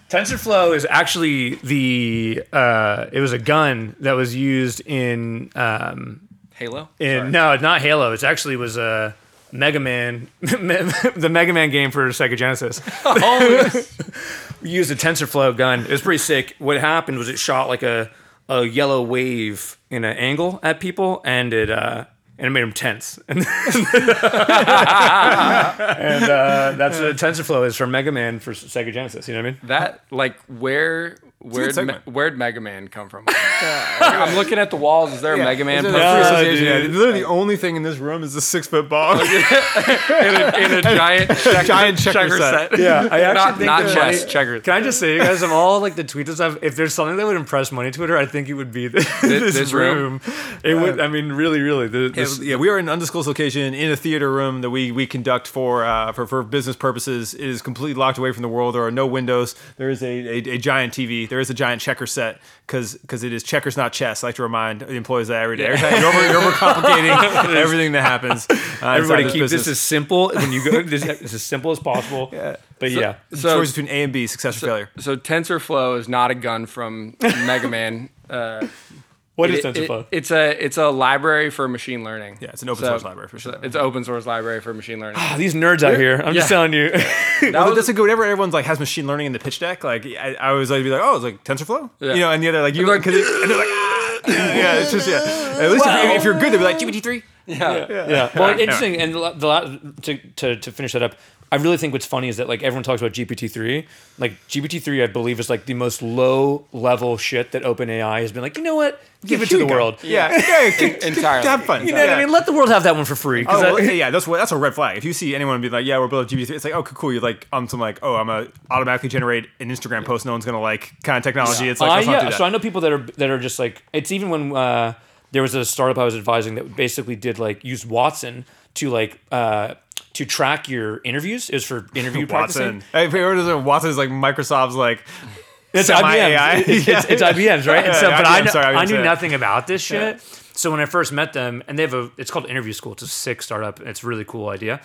TensorFlow is actually the uh, it was a gun that was used in um, Halo? in no not Halo. It actually was a Mega Man the Mega Man game for Sega Genesis. we used a TensorFlow gun. It was pretty sick. What happened was it shot like a a yellow wave in an angle at people, and it uh, and it made him tense. And, and uh, that's what TensorFlow is for Mega Man for Sega Genesis. You know what I mean? That, like, where. Where'd, Me- where'd Mega Man come from? I'm looking at the walls. Is there a Mega Man It's poster Yeah. Yeah, dude. Literally, the only thing in this room is a six foot ball. in, a, in a giant checker, Giant checker set. Yeah, I actually not think not that chess money- checkers. Can I just say, you guys, of all like the tweets and stuff, if there's something that would impress money Twitter, I think it would be this, this, this room. room? It would. I mean, really, really. The, Yeah, this, yeah, we are in an undisclosed location in a theater room that we we conduct for uh, for for business purposes. It is completely locked away from the world. There are no windows. There is a, a, a giant TV there is a giant checker set because because it is checkers, not chess. I like to remind the employees that every day. Every time you're, over, you're overcomplicating everything that happens. Uh, Everybody keep this as simple when you go. This, this as simple as possible. Yeah. But yeah, So, choice between A and B, success or failure. so TensorFlow is not a gun from Mega Man. Uh, what is it- TensorFlow? it- it's a it's a library for machine learning. Yeah, it's an open source library for so sure. It's an open source library for machine learning. Ah, These nerds out here. I'm just telling you. Well, that's a good. Whenever everyone's like has machine learning in the pitch deck, like I, I always like be like, oh, it's like TensorFlow, Yeah. you know, and the other like you, like, because and they're like, ah, yeah, yeah, it's just yeah. At least if, if you're good, they'll be like GPT three. yeah. yeah. Well, interesting. And the, the to, to to finish that up, I really think what's funny is that like everyone talks about GPT three. Like GPT three, I believe is like the most low level shit that OpenAI has been like. You know what? Give it to the go. world. Yeah, yeah, yeah. Entirely. Have fun. You know what I mean? Let the world have that one for free. Oh, I- well, yeah, that's what that's a red flag. If you see anyone be like, "Yeah, we're building GPT," three, it's like, "Oh, cool." You're like, um, something like, "Oh, I'm gonna automatically generate an Instagram post. No one's gonna like kind of technology." It's like, Uh, let's not do yeah, that. so I know people that are that are just like it's even when uh, there was a startup I was advising that basically did like use Watson to like uh, to track your interviews. It was for interview Watson. practicing. Hey, if you ever does Watson is like Microsoft's like It's IBM. It's, it's, it's IBM's, right? And so, Yeah, but I, kn- sorry, I I knew nothing about this shit. So when I first met them, and they have a, it's called Interview School. It's a sick startup. It's a really cool idea.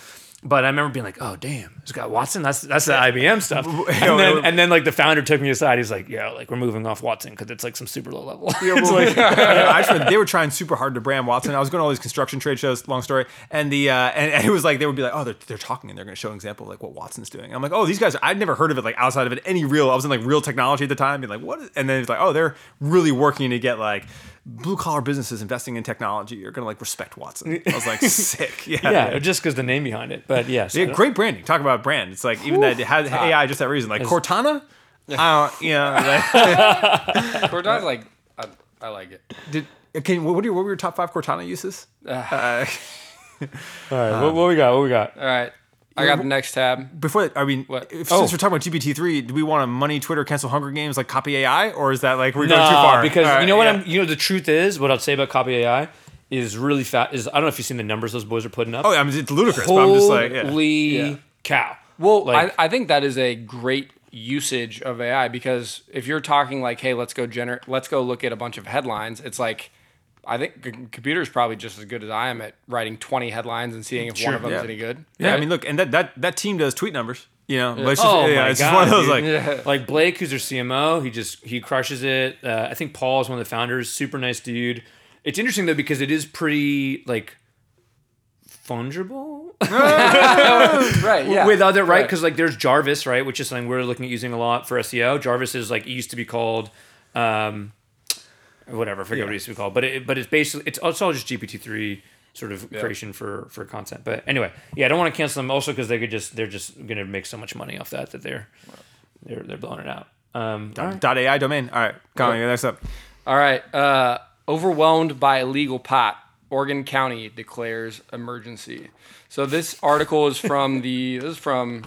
But I remember being like, "Oh damn, it's got Watson. That's that's the IBM stuff." And then, and then like the founder took me aside. He's like, "Yeah, like we're moving off Watson because it's like some super low level." it's like, Yeah, I just remember they were trying super hard to brand Watson. I was going to all these construction trade shows. Long story, and the uh, and, and it was like they would be like, oh, they're, they're talking and they're going to show an example of like what Watson's doing. I'm like, oh, these guys. I'd never heard of it like outside of it any real. I was in like real technology at the time, being like, what? Is, and then it's like, oh, they're really working to get like blue collar businesses investing in technology. You're going to like respect Watson. I was like, sick. Yeah. yeah, just because the name behind it. But yes, Yeah, great branding. Talk about brand. It's like even that it has AI just that reason. Like Cortana, I don't, you know, like, Cortana's like I, I like it. did, okay, what were your, what were your top five Cortana uses? Uh, All right, what, what we got? What we got? All right. I got the next tab. Before that, I mean, What? if, Oh. since we're talking about GPT three, do we want to money Twitter cancel Hunger Games like copy AI, or is that like we're going too far? because All you know what yeah. I'm. You know the truth is what I'd say about copy AI is really fat. Is I don't know if you've seen the numbers those boys are putting up. Oh, I mean, it's ludicrous, but I'm just like, yeah. Holy Yeah. cow! Well, Like- I, I think that is a great usage of AI because if you're talking like, hey, let's go generate, let's go look at a bunch of headlines, it's like I think c- computer's probably just as good as I am at writing 20 headlines and seeing if one of them yeah. is any good. yeah, I mean, look, and that that that team does tweet numbers. You know, but it's just, Oh yeah, my it's god! just one of those dude. like, like Blake, who's their CMO, he just he crushes it. Uh, I think Paul is one of the founders. Super nice dude. It's interesting though because it is pretty like fungible Right. Yeah. with other right Right. because like there's Jarvis right, which is something we're looking at using a lot for SEO. Jarvis is like it used to be called. Um, whatever, I forget what it used to be called, but it, but it's basically it's, it's all just GPT three sort of creation for for content. But anyway, yeah, I don't want to cancel them also because they could just they're just gonna make so much money off that that they're they're they're blowing it out. Um, all right. dot AI domain. All right, Colin, next up. All right. Uh, overwhelmed by illegal pot. Oregon County declares emergency. So this article is from the this is from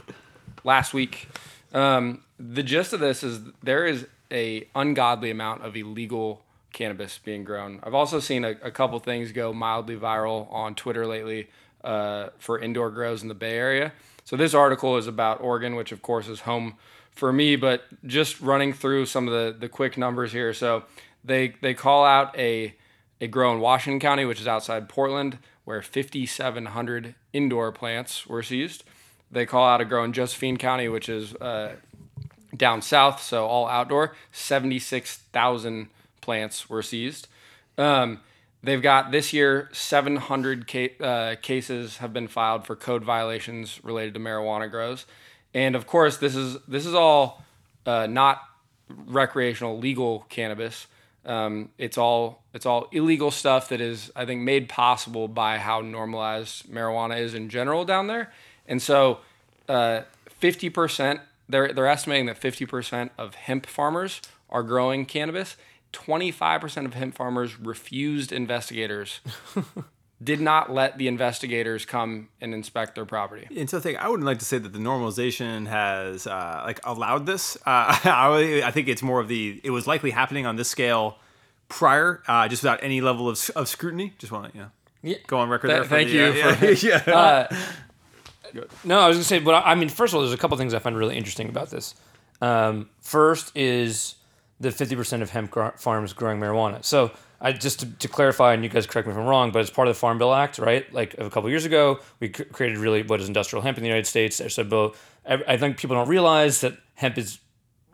last week. Um, the gist of this is there is a ungodly amount of illegal cannabis being grown. I've also seen a, a couple things go mildly viral on Twitter lately uh, for indoor grows in the Bay Area. So this article is about Oregon, which of course is home for me, but just running through some of the, the quick numbers here. So they they call out a a grow in Washington County, which is outside Portland, where 5,700 indoor plants were seized. They call out a grow in Josephine County, which is uh, down south, so all outdoor. 76,000 plants were seized. Um, they've got this year 700 ca- uh, cases have been filed for code violations related to marijuana grows, and of course this is this is all uh, not recreational legal cannabis. Um, it's all it's all illegal stuff that is I think made possible by how normalized marijuana is in general down there, and so uh, fifty percent they're they're estimating that fifty percent of hemp farmers are growing cannabis. Twenty five percent of hemp farmers refused investigators. did not let the investigators come and inspect their property. And so, I think I wouldn't like to say that the normalization has uh, like allowed this. Uh, I, I think it's more of the it was likely happening on this scale prior, uh, just without any level of, of scrutiny. Just want to you know Yeah. go on record Th- there. For thank the, you uh, for- yeah, yeah. No, I was gonna say, but I I mean, first of all, there's a couple things I find really interesting about this. Um, first is the 50% of hemp gr- farms growing marijuana. So I just to, to clarify, and you guys correct me if I'm wrong, but it's part of the Farm Bill Act, right? Like a couple years ago, we cr- created really what is industrial hemp in the United States. So both, I I think people don't realize that hemp is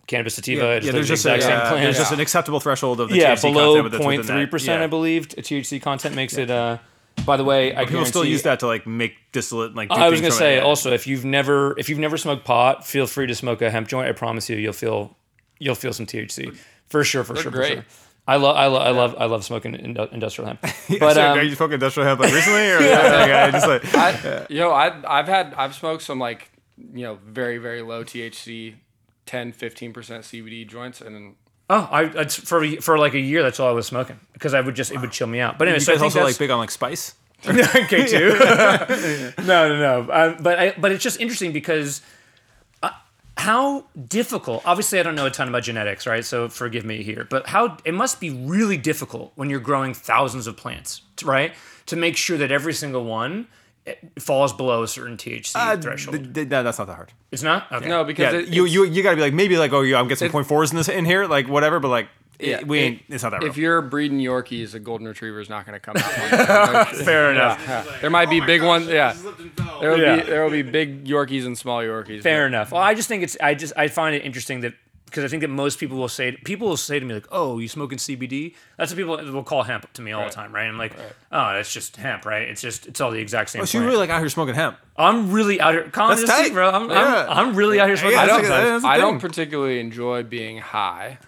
cannabis sativa. Yeah, it's there's the just a, plant. there's just an acceptable threshold of the yeah, THC below content within 0.3 that. percent, Yeah. I believe. THC content makes it. Uh, by the way, I People still use that to like make distillate. Like I was gonna from it, say also if you've never if you've never smoked pot, feel free to smoke a hemp joint. I promise you, you'll feel you'll feel some THC for sure, for sure, for great. sure. I love I love I love I love smoking industrial hemp. But But um, are you smoking industrial hemp like recently, or like, I just like I, Yo, I, I've had I've smoked some like you know very very low THC, 10 15 percent CBD joints, and then oh, I it's for for like a year that's all I was smoking because I would just it would chill me out. But anyway, you so I guys think also like big on like spice. okay too. no, no, no. Um, but I, but it's just interesting because how difficult. Obviously, I don't know a ton about genetics, right? So forgive me here. But how it must be really difficult when you're growing thousands of plants, right? To make sure that every single one eh, falls below a certain THC threshold. Th- th- no, that's not that hard. it's not okay. no because Yeah, it, you you you gotta be like maybe like oh yeah I'm getting some point fours in this in here like whatever, but like it- Yeah, we it- ain't. It's not that. if real. you're breeding Yorkies, a golden retriever is not going to come out. fair enough. Yeah. There might be big ones. Yeah, there will Yeah. be there will be big Yorkies and small Yorkies. Fair but- enough. Well, I just think it's I just I find it interesting that because I think that most people will say people will say to me like, "Oh, you smoking CBD?" That's what people will call hemp to me all the time, right? I'm like, "Oh, that's just hemp, right? It's just it's all the exact same." oh, so you're really like out here smoking hemp. I'm really out here. Colin, That's tight. bro. I'm, Yeah. I'm, I'm really out here smoking. Yeah, I that's hemp like- sometimes. that's the I don't particularly enjoy being high,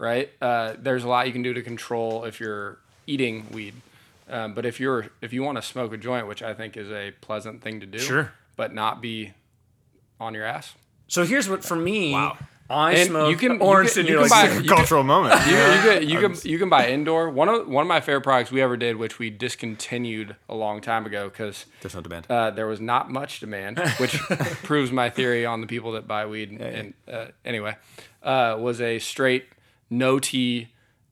right? Uh, there's a lot you can do to control if you're eating weed, um, but if you're if you want to smoke a joint, which I think is a pleasant thing to do, Sure. but not be on your ass. So here's what for me. Wow. I And smoke you can- you orange. can- and you can like, buy- It's a you can- cultural moment. You, you can you can you can buy indoor. One of one of my favorite products we ever did, which we discontinued a long time ago because There's no demand. uh, there was not much demand, which proves my theory on the people that buy weed. And uh, anyway, uh, was a straight no tea,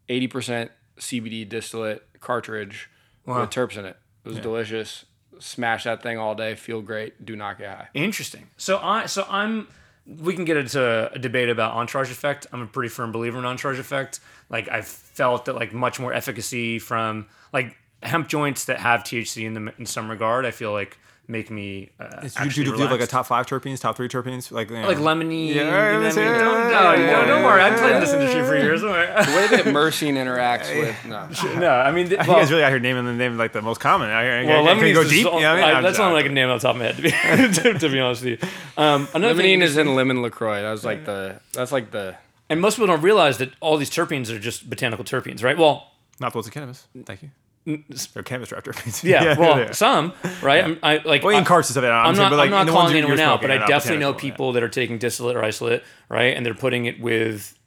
eighty percent CBD distillate cartridge with terps in it. It was delicious. Smash that thing all day. Feel great. Do not get high. Interesting. So I so I'm we can get into a debate about entourage effect. I'm a pretty firm believer in entourage effect. Like I've felt that like much more efficacy from like hemp joints that have THC in them in some regard. I feel like make me uh, Do you, actually do you do like a top five terpenes, top three terpenes, like you know, like lemony. Yeah, you know what I let's mean? Don't, Yeah, no, yeah, no, don't worry. I've played in this industry for years. Don't worry. The way that Myrcene interacts with no. no, I mean, th- You well, guys really out here naming the name like the most common. I, I, well, I, can lemony you go deep. just- You know I mean? I- that's just- only like a name on the top of my head. To be, to, to be honest with you, um, another thing is in lemon Lacroix. That was like the that's like the and most people don't realize that all these terpenes are just botanical terpenes, right? Well, not the ones in cannabis. Thank you. They're cannabis draft terpenes. yeah, well, yeah. some, right? I'm, I like Well, in carts and stuff. I'm, not, like I'm not calling anyone out, but I definitely know yeah. people that are taking distillate or isolate, right? And they're putting it with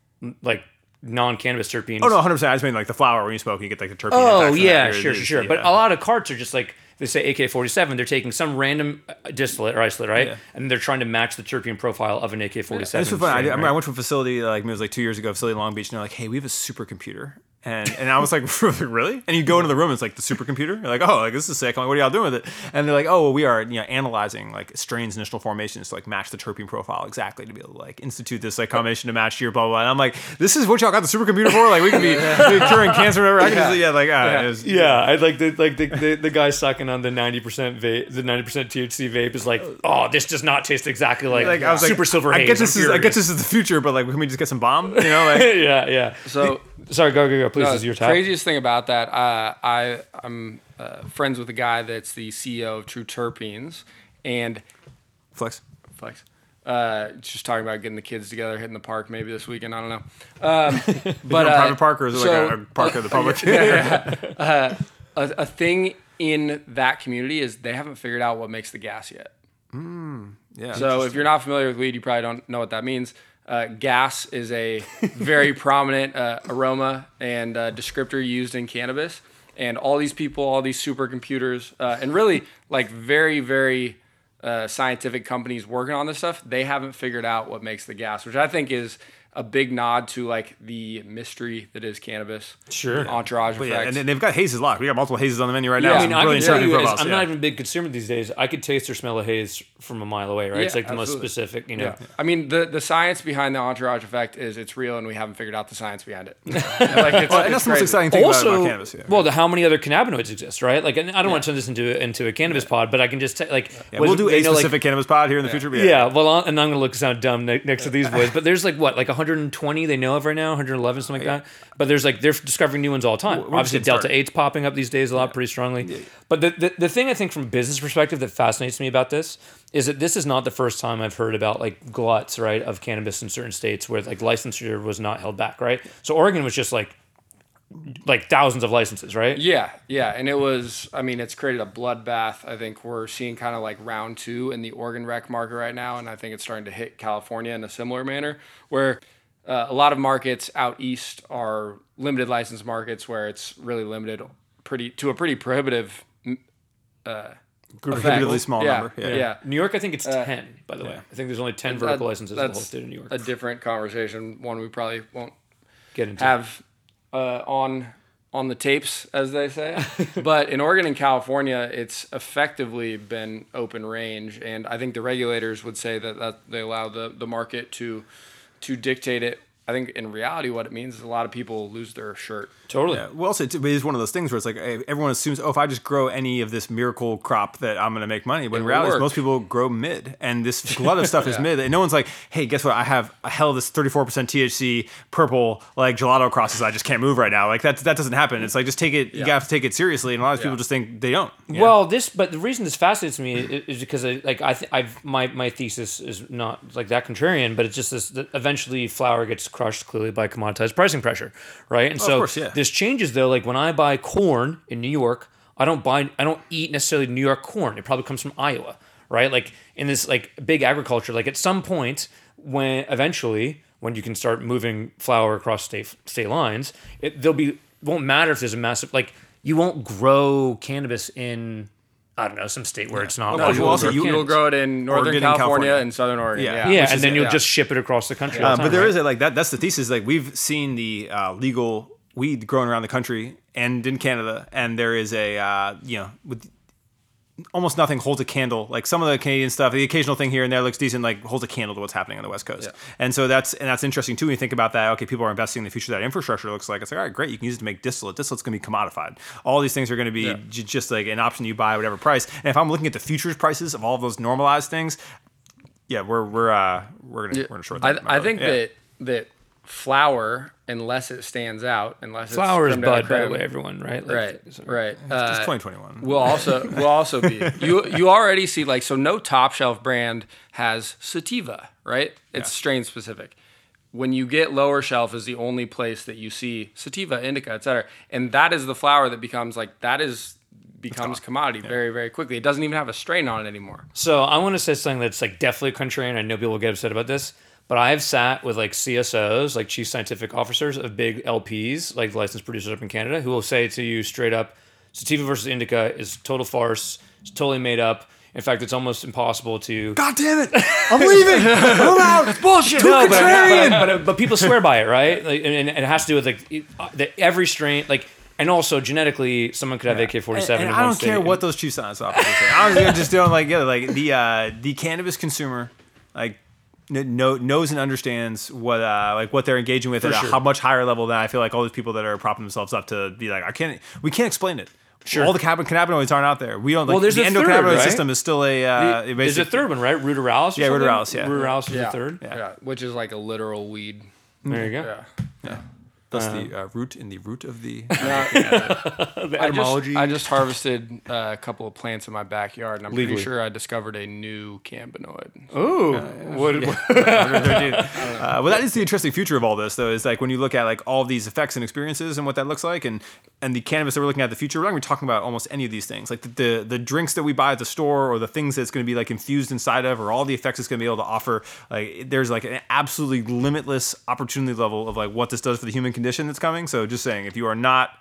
like non-cannabis terpenes. Oh no, 100. percent I just mean like the flower when you smoke, you get like the terpene. Oh yeah, sure, sure, sure. yeah. But a lot of carts are just like they say AK-47. They're taking some random uh, distillate or isolate, right? Yeah. And they're trying to match the terpene profile of an AK-47. And It's so funny. I, strain, I remember right? I went to a facility like it was like two years ago, facility in Long Beach, and they're like, "Hey, we have a supercomputer." And and I was like, "Really?" And you go into the room, it's like the supercomputer. You're like, "Oh, like this is sick." I'm like, "What are y'all doing with it?" And they're like, "Oh, well, we are you know analyzing like strains initial formations to like match the terpene profile exactly to be able to like institute this like combination to match your blah blah." blah. And I'm like, "This is what y'all got the supercomputer for? Like we could be curing cancer, or whatever." I can just, yeah, like ah, it was- Yeah, I like the like the, the, the guy sucking on the ninety percent vape, the ninety percent THC vape is like, oh, this does not taste exactly like, Like I was like, super silver I haze. get this I'm is I get furious. this is the future, but like, can we just get some bomb? You know, like yeah, yeah. so Sorry, go go go. Please, No, this is your time. The craziest thing about that, uh, I I'm uh, friends with a guy that's the CEO of True Terpenes, and flex. flex. Uh, just talking about getting the kids together, hitting the park maybe this weekend. I don't know. Um, but a uh, private park or is it so- like a, a park of the public? a, a thing in that community is they haven't figured out what makes the gas yet. yeah. So if you're not familiar with weed, you probably don't know what that means. Uh, gas is a very prominent uh, aroma and uh, descriptor used in cannabis, and all these people, all these supercomputers, uh, and really like very, very uh, scientific companies working on this stuff, they haven't figured out what makes the gas, which I think is a big nod to like the mystery that is cannabis. Sure. Entourage But effects. yeah, and then they've got hazes locked. We got multiple hazes on the menu right now. I mean, I really can tell you profiles, I'm yeah. not even a big consumer these days. I could taste or smell a haze from a mile away, right? it's Yeah, like the most specific, you know. Yeah. I mean, the, the science behind the entourage effect is it's real, and we haven't figured out the science behind it. like, it's, Well, and it's that's the most exciting thing about, also, about cannabis. Yeah. well, the, how many other cannabinoids exist, right? Like, and I don't want to turn this into into a cannabis pod, but I can just t- like, yeah, was- we'll do a know, like- specific cannabis pod here in the future. yeah, well, and I'm gonna look sound dumb next to these boys, but there's like what, like 120 they know of right now, 111 something like that. But there's like they're discovering new ones all the time. We're Obviously, just getting Delta started. 8's popping up these days a lot, pretty strongly. But the, the the thing I think from a business perspective that fascinates me about this is that this is not the first time I've heard about like gluts, right, of cannabis in certain states where like licensure was not held back, right? So Oregon was just like like thousands of licenses, right? Yeah, yeah, and it was. I mean, it's created a bloodbath. I think we're seeing kind of like round two in the Oregon rec market right now, and I think it's starting to hit California in a similar manner, where uh, a lot of markets out east are limited license markets, where it's really limited, pretty to a pretty prohibitive. Uh, prohibitively small yeah, number. Yeah, Yeah. New York, I think it's 10, by the way. I think there's only 10 vertical licenses in the whole state of New York. a different conversation. One we probably won't Get into have uh, on on the tapes, as they say. but in Oregon and California, it's effectively been open range, and I think the regulators would say that, that they allow the, the market to to dictate it. I think in reality, what it means is a lot of people lose their shirt. Totally. Yeah. Well, also, it is one of those things where it's like everyone assumes, oh, if I just grow any of this miracle crop, that I'm going to make money. But in reality, is most people grow mid, and this a lot of stuff is mid. And no one's like, hey, guess what? I have a hell of this 34% THC purple like gelato crosses. I just can't move right now. Like that that doesn't happen. It's like just take it. You Yeah. have to take it seriously. And a lot of people just think they don't. Yeah. Well, this, but the reason this fascinates me is, is because I, like I, th- I've my my thesis is not like that contrarian, but it's just this. That eventually, flower gets crushed clearly by commoditized pricing pressure, right? And oh, so course, yeah. this changes though. Like when I buy corn in New York, I don't buy, I don't eat necessarily New York corn. It probably comes from Iowa, right? Like in this like big agriculture, like at some point when eventually when you can start moving flour across state state lines, it there'll be won't matter if there's a massive like you won't grow cannabis in I don't know some state where it's not. Well, you to also- grow you- You'll grow it in Northern Oregon California, California. and Southern Oregon. Yeah. Yeah, yeah, which and is- then you'll yeah. just ship it across the country. all Um, the but time, there right? is a, like that. That's the thesis. Like we've seen the uh, legal weed growing around the country and in Canada, and there is a uh, you know with almost nothing holds a candle. Like some of the Canadian stuff, the occasional thing here and there looks decent. Like holds a candle to what's happening on the West Coast. And so that's and that's interesting too when you think about that. Okay, people are investing in the future. That infrastructure looks like it's like all right, great. You can use it to make distillate. Distillate's going to be commodified. All these things are going to be j- just like an option you buy at whatever price. And if I'm looking at the futures prices of all of those normalized things. Yeah, we're we're uh, we're gonna we're gonna short I. I think Yeah. that that flour, unless it stands out, unless flour it's is creme de la bud, by the way, everyone, right? Like, Right, so- right. It's Uh, 2021. will also we'll also be you you already see like so no top shelf brand has sativa right? It's strain specific. When you get lower shelf is the only place that you see sativa indica etc and that is the flower that becomes like that is becomes commodity very very quickly. It doesn't even have a strain on it anymore. So I want to say something that's like definitely contrarian. I know people will get upset about this, but I've sat with like CSOs, like chief scientific officers of big LPs, like licensed producers up in Canada, who will say to you straight up, sativa versus indica is total farce. It's totally made up. In fact, it's almost impossible to. God damn it! I'm leaving. I'm out. It's bullshit. No, but, but, but, but people swear by it, right? Like, and, and it has to do with like it- uh, every strain, like, and also genetically, someone could have AK forty seven. And, and I don't care what those chief science officers say. I was just doing like yeah, like the uh, the cannabis consumer, like kn- know, knows and understands what uh, like what they're engaging with at sure. a how much higher level than I feel like all these people that are propping themselves up to be like I can't we can't explain it. Sure. All the cannab- cannabinoids aren't out there. We don't like Well, there's the a third, endocannabinoid right? system is still a uh, There's a third one, right? Ruderalis. or Yeah, something? Ruderalis, yeah. Ruderalis is yeah the third. yeah. which is like a literal weed There you go. yeah That's the uh, root in the root of the. The I just, etymology. I just harvested uh, a couple of plants in my backyard, and I'm Legally. pretty sure I discovered a new cannabinoid. Ooh, what, Uh, well, that is the interesting future of all this, though. Is like when you look at like all these effects and experiences and what that looks like, and and the cannabis that we're looking at in the future. We're not going to be talking about almost any of these things, like the, the the drinks that we buy at the store, or the things that's going to be like infused inside of, or all the effects it's going to be able to offer. Like there's like an absolutely limitless opportunity level of like what this does for the human condition that's coming. So just saying, if you are not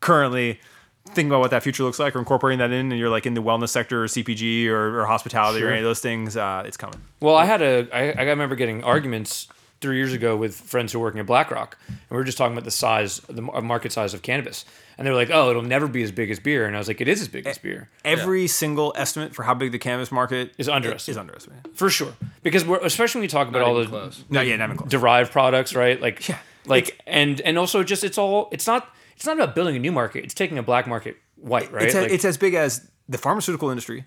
currently thinking about what that future looks like or incorporating that in and you're like in the wellness sector or cpg or, or hospitality or any of those things uh, it's coming Well, I had a, I, I remember getting arguments three years ago with friends who were working at BlackRock, and we were just talking about the size, the market size of cannabis, and they were like, "Oh, it'll never be as big as beer," and I was like, "It is as big as beer Every single estimate for how big the cannabis market Is underestimated. Is underestimated. for sure." Because we're especially when we talk about Not all the even close. No, yeah, not even close. derived products, right? Like, Yeah. Like, and and also just it's all it's not it's not about building a new market. It's taking a black market white, right? It's, a- Like- it's as big as the pharmaceutical industry,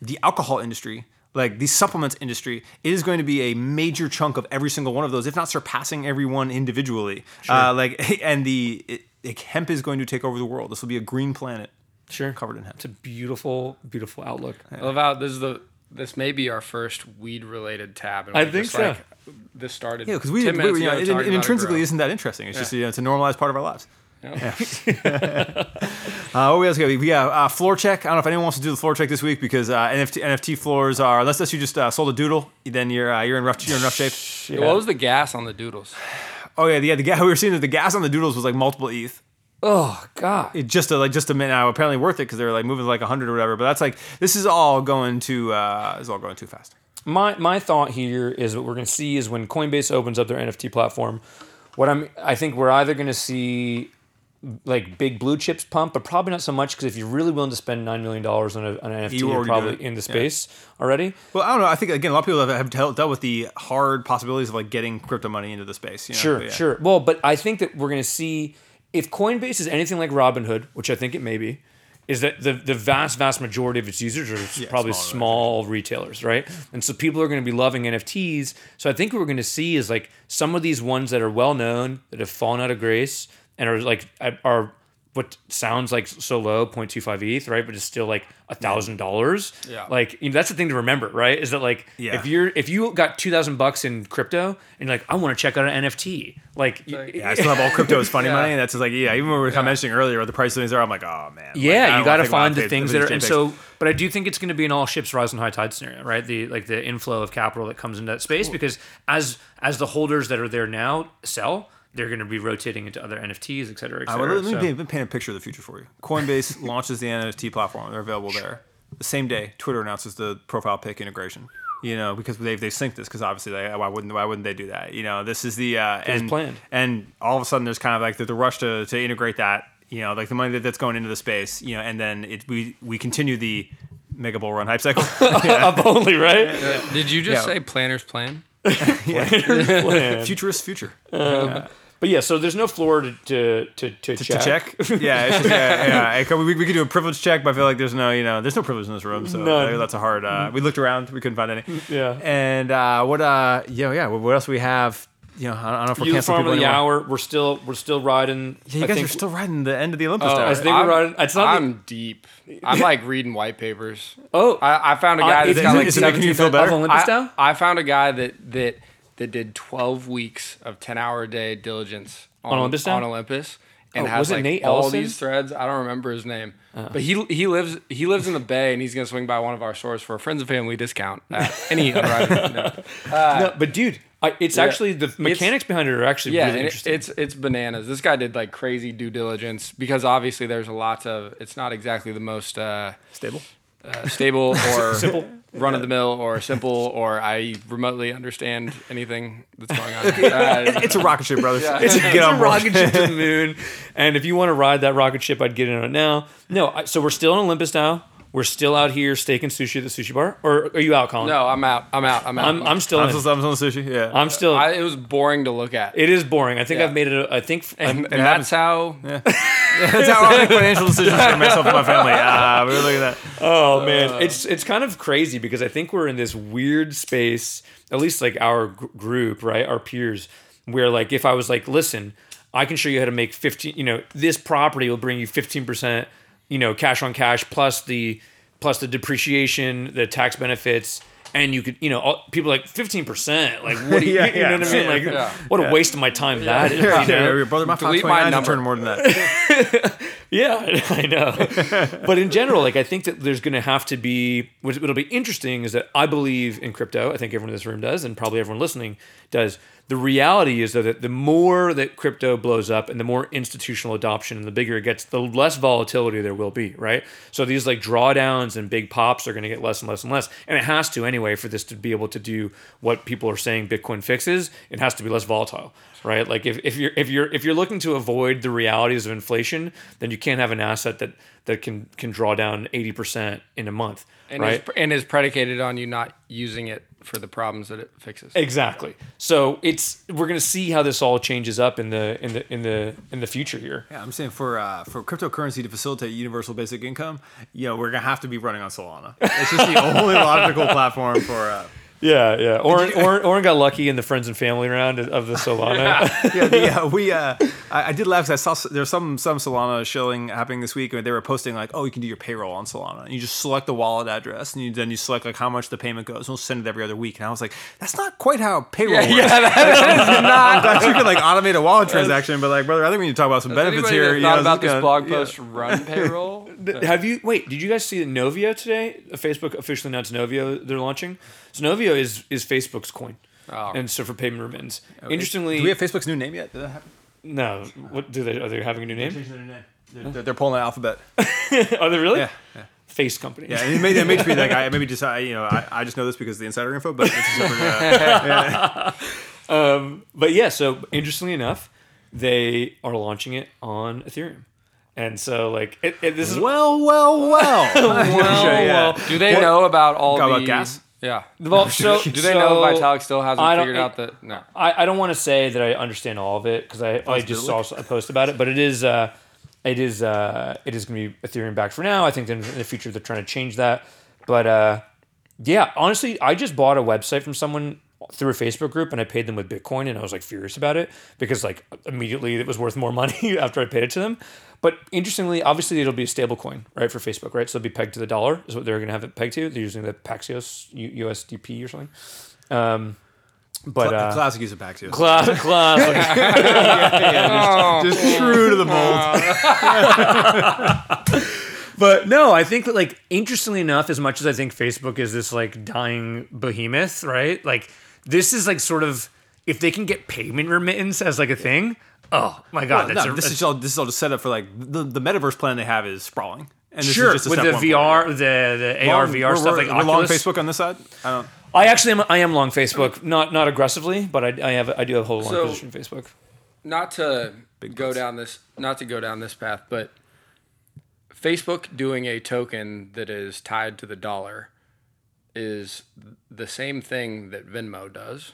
the alcohol industry, like the supplements industry. It is going to be a major chunk of every single one of those, if not surpassing every one individually. Uh, like, and the it, it, hemp is going to take over the world. This will be a green planet, sure covered in hemp. It's a beautiful, beautiful outlook. I love how this is the this may be our first weed related tab. And I think just so. Like, this started. Yeah, because we, 10 we, minutes you know, ago it, it intrinsically isn't that interesting. It's just you know, it's a normalized part of our lives. Yeah. Uh, what else got? We got uh, floor check. I don't know if anyone wants to do the floor check this week because uh, NFT, NFT floors are unless unless you just uh, sold a doodle, then you're uh, you're in rough you're in rough shape. What was the gas on the doodles? Oh yeah, yeah. The gas we were seeing that the gas on the doodles was like multiple ETH. Oh God. It just a, like just a minute now. Apparently worth it because they were like moving like hundred or whatever. But that's like this is all going too uh, is all going too fast. my my thought here is what we're going to see is when Coinbase opens up their NFT platform, what I'm I think we're either going to see like big blue chips pump, but probably not so much because if you're really willing to spend nine million dollars on, on an NFT, You you're probably in the Yeah. space already. Well, I don't know. I think again, a lot of people have, have dealt, dealt with the hard possibilities of like getting crypto money into the space. You know? Sure, yeah. sure. Well, but I think that we're going to see if Coinbase is anything like Robinhood, which I think it may be, is that the, the vast, vast majority of its users are probably smaller small retailers, right? And so people are going to be loving NFTs. So I think what we're going to see is like some of these ones that are well known that have fallen out of grace and are like are what sounds like so low 0.25 ETH, right? But it's still like a thousand dollars. Yeah. Like you know, that's the thing to remember, right? Is that like Yeah. if you're if you got two thousand bucks in crypto and you're like I want to check out an NFT, like, like- Yeah, I still have all crypto as funny Yeah. money, and that's just like yeah. Even when we were kind of mentioning earlier, what the price of things are, I'm like, oh man. Yeah, don't you got to find the it. things that are, and so, but I do think it's going to be an all ships rise and high tide scenario, right? The like the inflow of capital that comes into that space because as as the holders that are there now sell, they're going to be rotating into other NFTs, et cetera, et Uh, cetera. well, let me So- paint, let me paint a picture of the future for you. Coinbase launches the NFT platform; they're available there. The same day, Twitter announces the profile pic integration. You know, because they've they synced this because obviously they, why wouldn't why wouldn't they do that? You know, this is the uh, and planned. and all of a sudden there's kind of like the, the rush to, to integrate that. You know, like the money that, that's going into the space. You know, and then it we we continue the mega bull run hype cycle. up only, right? Did you just Yeah. say planner's plan? planners plan. Futurist future. But yeah, so there's no floor to to to, to, to check. check. Yeah, it's just, yeah, yeah. Could- We, we could do a privilege check, but I feel like there's no, you know, there's no privilege in this room, so None. that's a hard. Uh, we looked around, we couldn't find any. Yeah. And uh, what? Uh, yeah, yeah. What, what else we have? You know, I don't, I don't know if we're canceling people of the anymore. hour. We're still we're still riding. Yeah, you I guys think- are still riding the end of the Olympus Oh, Tower. I think we're I'm- riding. It's not. the- I'm deep. I'm like reading white papers. oh, I, I found a Uh, guy is that's it- got like is it making you 17 feel better? Of Olympus I, Tower? I found a guy that that that did 12 weeks of 10 hour a day diligence on, Olympus Tower? on Olympus and Oh, has like Nate all Ellison? these threads. I don't remember his name, but he he lives he lives in the Bay and he's gonna swing by one of our stores for a friends and family discount any Unrivaled. No. no, but dude, I, it's actually the mechanics behind it are actually Yeah, really and it- it's it's bananas. This guy did like crazy due diligence because obviously there's a lot of. It's not exactly the most uh, stable. uh, stable or simple, run of the mill or simple or I remotely understand anything that's going on. Uh, It's a rocket ship, brothers. It's a, Get it's on a rocket ship to the moon. And if you want to ride that rocket ship, I'd get in on it now. No, I, so we're still in Olympus now. We're still out here steak and sushi at the sushi bar. Or are you out, Colin? no, I'm out. I'm out. I'm out. I'm, I'm still I'm in. still, I'm still on sushi. Yeah. I'm still. I, it was boring to look at. it is boring. I think Yeah. I've made it. A, I think. and, I'm- and that's how. Yeah. That's how I make financial decisions for myself and my family. Ah, we're looking at that. Oh man, it's it's kind of crazy because I think we're in this weird space, at least like our gr- group, right, our peers, where like if I was like, listen, I can show you how to make fifteen, you know, this property will bring you fifteen percent, you know, cash on cash plus the plus the depreciation, the tax benefits. And you could, you know, all, people are like fifteen percent. Like, what do you, Yeah, you know yeah, what I mean? Like, yeah. what a waste of my time that is. Yeah, you know? your brother, my Delete my 529 number. turn more than that. Yeah, I know. but in general, like I think that there's going to have to be. What, what'll be interesting is that I believe in crypto. I think everyone in this room does, and probably everyone listening does. The reality is though that the more that crypto blows up and the more institutional adoption and the bigger it gets, the less volatility there will be, right? So these like drawdowns and big pops are going to get less and less and less, and it has to anyway for this to be able to do what people are saying Bitcoin fixes. It has to be less volatile, right? Like if, if you're if you're if you're looking to avoid the realities of inflation, then you can't have an asset that that can can draw down eighty percent in a month, and right? is, and is predicated on you not using it for the problems that it fixes. Exactly. So it's we're gonna see how this all changes up in the in the in the in the future here. Yeah, I'm saying for uh, for cryptocurrency to facilitate universal basic income, you know, we're gonna have to be running on Solana. It's just the only logical platform for. Uh, Yeah, yeah. Oren, Oren, Oren got lucky in the friends and family round of the Solana. yeah, the, uh, we. Uh, I, I did laugh because I saw there's some some Solana shilling happening this week, and they were posting like, "Oh, you can do your payroll on Solana." And you just select the wallet address, and you, then you select like how much the payment goes. And we'll send it every other week. And I was like, "That's not quite how payroll works." I'm glad you can like automate a wallet transaction, but like, brother, I think we need to talk about some benefits here. that you thought know, about this this is blog gonna- yeah. post run payroll? Have you wait? Did you guys see that Novi today? Facebook officially announced Novi they're launching. So is is Facebook's coin, Oh. and so for payment remittance. Interestingly, Do we have Facebook's new name yet? Did that happen? no. What do they are they having a new name? They're, they're pulling an alphabet. Are they really? Yeah, yeah. Face company. Yeah, and it made, it made me like I maybe just I, you know I, I just know this because of the insider info, but it's a separate, uh, But yeah, so interestingly enough, they are launching it on Ethereum. And so like it, it, this is well, well, well. well, well, Do they know about all Got the about gas? Yeah. well, so Do they know so Vitalik still hasn't I don't- figured out that? No. I, I don't want to say that I understand all of it because I, I just saw a post about it, but it is uh, it is uh, it is going to be Ethereum back for now. I think in the future they're trying to change that, but uh, yeah, honestly, I just bought a website from someone through a Facebook group and I paid them with Bitcoin and I was like furious about it because like immediately it was worth more money after I paid it to them. But interestingly, obviously it'll be a stable coin, right, for Facebook, right? So it'll be pegged to the dollar is what they're going to have it pegged to. They're using the Paxos USDP or something. Um, but uh, Classic use of Paxos. Class, class. just true to the mold. but no, I think that like interestingly enough, as much as I think Facebook is this like dying behemoth, right? Like this is like sort of if they can get payment remittance as like a thing. Oh my god, Well, that's no, a, this is all this is all just set up for like the, the metaverse plan they have is sprawling. And this sure is just a with the VR, plan. the the Long- AR VR we're- stuff we're- like we're long Facebook on this side. I don't. I actually am. I am long Facebook, not not aggressively, but I, I have I do have a whole long So- position in Facebook. Not to go down this, not to go down this path, but Facebook doing a token that is tied to the dollar is the same thing that Venmo does.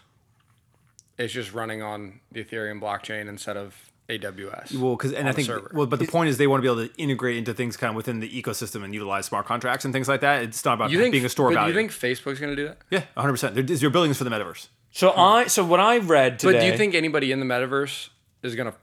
It's just running on the Ethereum blockchain instead of AWS. Well, because and I think server. well, but the point is they want to be able to integrate into things kind of within the ecosystem and utilize smart contracts and things like that. It's not about you think being a store but value. you think Facebook's going to do that? yeah, 100. percent They're, they're building this for the metaverse. So I so what I read today. But do you think anybody in the metaverse is going to?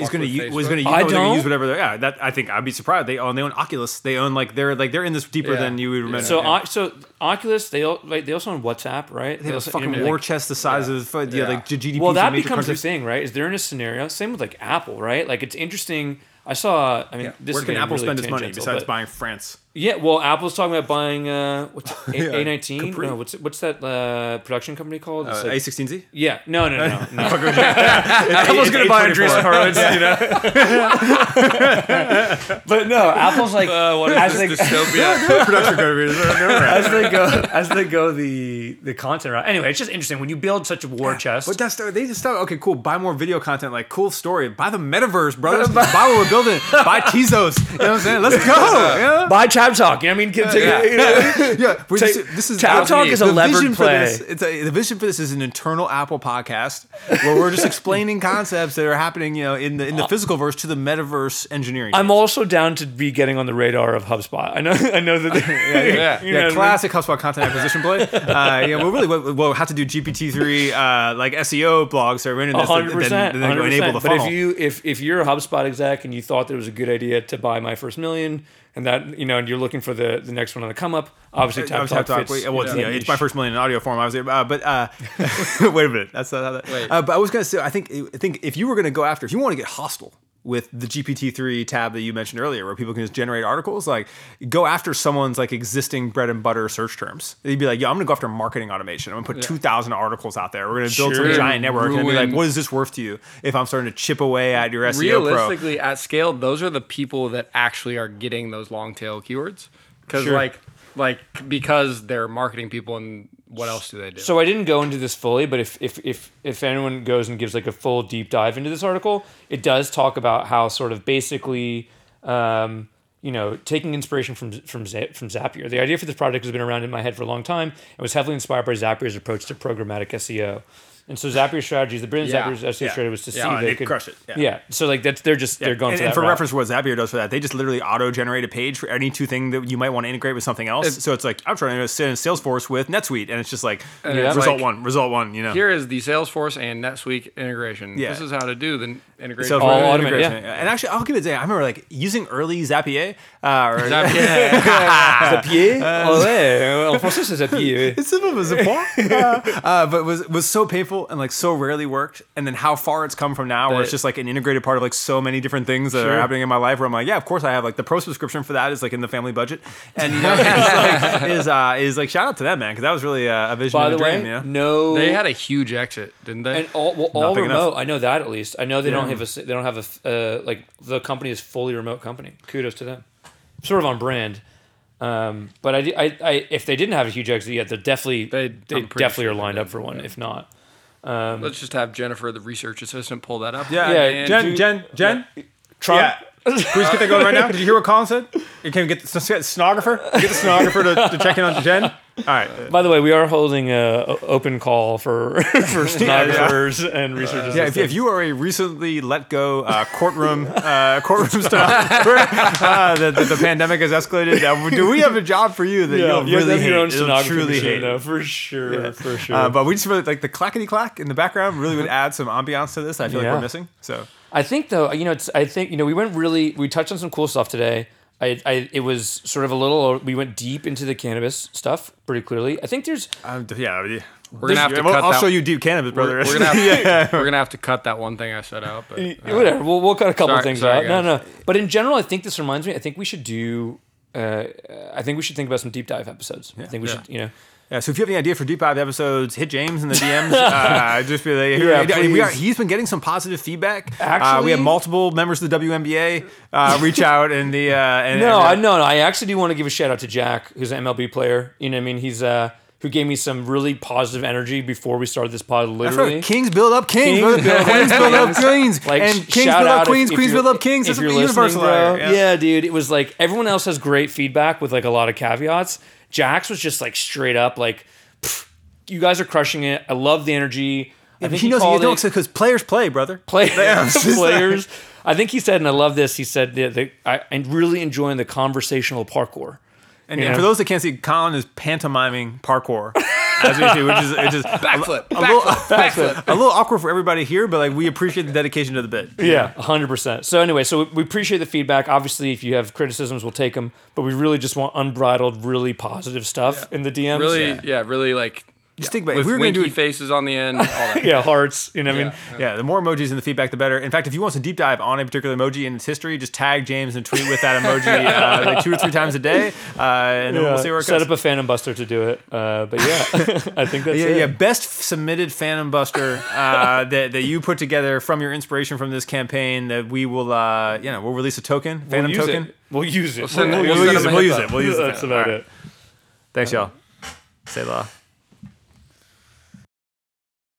He's gonna use, was gonna use, I oh, gonna don't. use whatever. They're, yeah, that I think I'd be surprised. They own they own Oculus. They own like they're like they're in this deeper Yeah. than you would remember. So, yeah. I, so Oculus, they al- like, they also own WhatsApp, right? they have a also fucking internet- war chest the size of yeah, Yeah. like G- GDP. Well, that major becomes the thing, right? Is they're in a scenario. Same with like Apple, right? Like it's interesting. I saw. I mean, this Where is can getting Apple really spend its money tangential, besides but- buying France? Yeah, well, Apple's talking about buying uh, what's A nineteen? Capri. No, what's what's that uh, production company called? Uh, like- A16Z. yeah, no, no, no, no. Apple's gonna buy Andreessen Horowitz, you know. but no, Apple's like as they production companies. as they go as they go the the content route. Anyway, it's just interesting when you build such a war chest. But that's they just thought, okay, cool. Buy more video content, like cool story. Buy the metaverse, brother. buy what we're building. buy Tezos. You know what I'm saying? Let's go. Yeah. Buy Tab Talk. You know what I mean? Can take- you know? Yeah, we're just, this is Tab Talk is a the levered play. this. It's a, the vision for this is an internal Apple podcast where we're just explaining concepts that are happening, you know, in the in the physical verse to the metaverse engineering. I'm also down to be getting on the radar of HubSpot. I know, I know that. Yeah. yeah, I mean? classic HubSpot content acquisition play. Uh, yeah, we'll really we'll, we'll have to do GPT three uh, like SEO blogs that are this, hundred then, percent, then, then go 100%. enable the But if you if if you're a HubSpot exec and you thought that it was a good idea to buy my first million, and that you know, and you're looking for the the next one on the come up, obviously Tab Talk, Talk, fits. well, it's, that yeah, it's my first million in audio form, obviously. Uh, but uh, wait a minute, that's not how that. Wait. Uh, but I was gonna say, I think, I think if you were gonna go after, if you want to get hostile with the GPT-3 tab that you mentioned earlier, where people can just generate articles, like go after someone's like existing bread and butter search terms. They'd be like, "Yo, I'm gonna go after marketing automation. I'm gonna put 2,000 articles out there. We're gonna build some giant network and be like, what is this worth to you if I'm starting to chip away at your SEO pro?" realistically at scale those are the people that actually are getting those long tail keywords because Sure. like like because they're marketing people and what else do they do So I didn't go into this fully, but if if if if anyone goes and gives like a full deep dive into this article, it does talk about how sort of basically, um, you know, taking inspiration from from from Zapier. The idea for this project has been around in my head for a long time. It was heavily inspired by Zapier's approach to programmatic SEO. And so Zapier's strategy, the brilliant Yeah. Zapier's SEO Yeah. strategy was to Yeah, see oh, they they could crush it. Yeah. Yeah. So like that's they're just they're going and, for and that for route. reference, what Zapier does for that, they just literally auto generate a page for any two thing that you might want to integrate with something else. so it's like I'm trying to send Salesforce with NetSuite, and it's just like And it's result like- one, result one. You know, here is the salesforce and netsuite integration Yeah. this is how to do the integration So All for automated, integration. And actually, I'll give it a day. I remember like using early Zapier. Uh, or, Zapier? Oh ouais, en français c'est Zapier. It's simple as a point. uh, uh, but was was so painful and like so rarely worked. And then how far it's come from now, where it's just like an integrated part of like so many different things that are happening in my life. Where I'm like, yeah, of course I have like the pro subscription for that is like in the family budget, and you know, it's like, is uh, is like shout out to them, man, because that was really uh, a vision By and the a way, dream. Yeah. no they had a huge exit didn't they and all well, all Not big remote. enough. I know that at least. I know they don't have a s- they don't have a f- uh, like the company is fully remote company. Kudos to them. Sort of on brand. Um, but I, I, I, if they didn't have a huge exit yet, they're definitely They- they, I'm pretty definitely sure are they lined up for one. yeah. If not, Um, let's just have jennifer the research assistant pull that up Yeah, Yeah, Jen, do- Jen, Jen. Trump. Yeah. Can we just get that going right now? Did you hear what Colin said? You can get the stenographer. Get the stenographer to, to check in on Jen. All right. By the way, we are holding a o- open call for for stenographers and researchers. Yeah, if, if you are a recently let go uh, courtroom uh, courtroom stenographer, uh, the, the, the pandemic has escalated. Uh, do we have a job for you that you'll you have really your hate? own You'll stenography truly machine, hate. though, for sure, for sure. Uh, but we just really like the clackety clack in the background really would add some ambiance to this. I feel like we're missing. So I think though, you know, it's, I think you know, we went really, we touched on some cool stuff today. I, I, it was sort of a little. We went deep into the cannabis stuff pretty clearly. I think there's um, yeah, yeah. we're gonna have to Well, cut I'll that show you deep cannabis, brother. we're, we're gonna have to, we're gonna have to cut that one thing i said out but uh, whatever. We'll, we'll cut a couple Sorry- things sorry, out. No, guys. no. But in general, I think this reminds me. I think we should do. Uh, I think we should think about some deep dive episodes. I think we Yeah. should. You know, Yeah, so if you have any idea for deep dive episodes, hit James in the DMs. uh, just be like, Yeah, we are, he's been getting some positive feedback. uh, we Actually- have multiple members of the WNBA uh, reach out and the uh, and, no, I and, no, no. I actually do want to give a shout out to Jack, who's an MLB player. You know, what I mean, he's uh, who gave me some really positive energy before we started this pod. Literally, right. Kings build up kings. Kings build up queens build up queens. Like and kings build up queens. if, if queens build up kings. If you're a universal listening, bro, area, yeah. dude, it was like everyone else has great feedback with like a lot of caveats. Jax was just like straight up like, you guys are crushing it. I love the energy. I think he knows you don't because players play, brother. play, it's just- players. I think he said, and I love this. He said that that I, I'm really enjoying the conversational parkour. And, and for those that can't see, Colin is pantomiming parkour as we do, which is it's just backflip a, little, backflip a little awkward for everybody here, but like we appreciate the dedication to the bit. Yeah, hundred percent. So anyway, so we appreciate the feedback. Obviously, if you have criticisms, we'll take them. But we really just want unbridled, really positive stuff in the DMs. really yeah, yeah, really like Just think about it. with if we were going to do it. faces on the end all that Yeah, hearts. You know what I mean? Yeah, the more emojis in the feedback, the better. In fact, if you want to deep dive on a particular emoji and its history, just tag James and tweet with that emoji uh, like two or three times a day, uh, and then we'll see where it Set goes. up a Phantom Buster to do it. Uh, but yeah, I think that's yeah, it. yeah, best submitted Phantom Buster uh, that, that you put together from your inspiration from this campaign. That we will, uh, you know, we'll release a token, We'll Phantom use token. it. We'll use it. send it- We'll, We'll use send it. them We'll a use hit it. We'll use it. That's about All right. it. Thanks, y'all. Say la.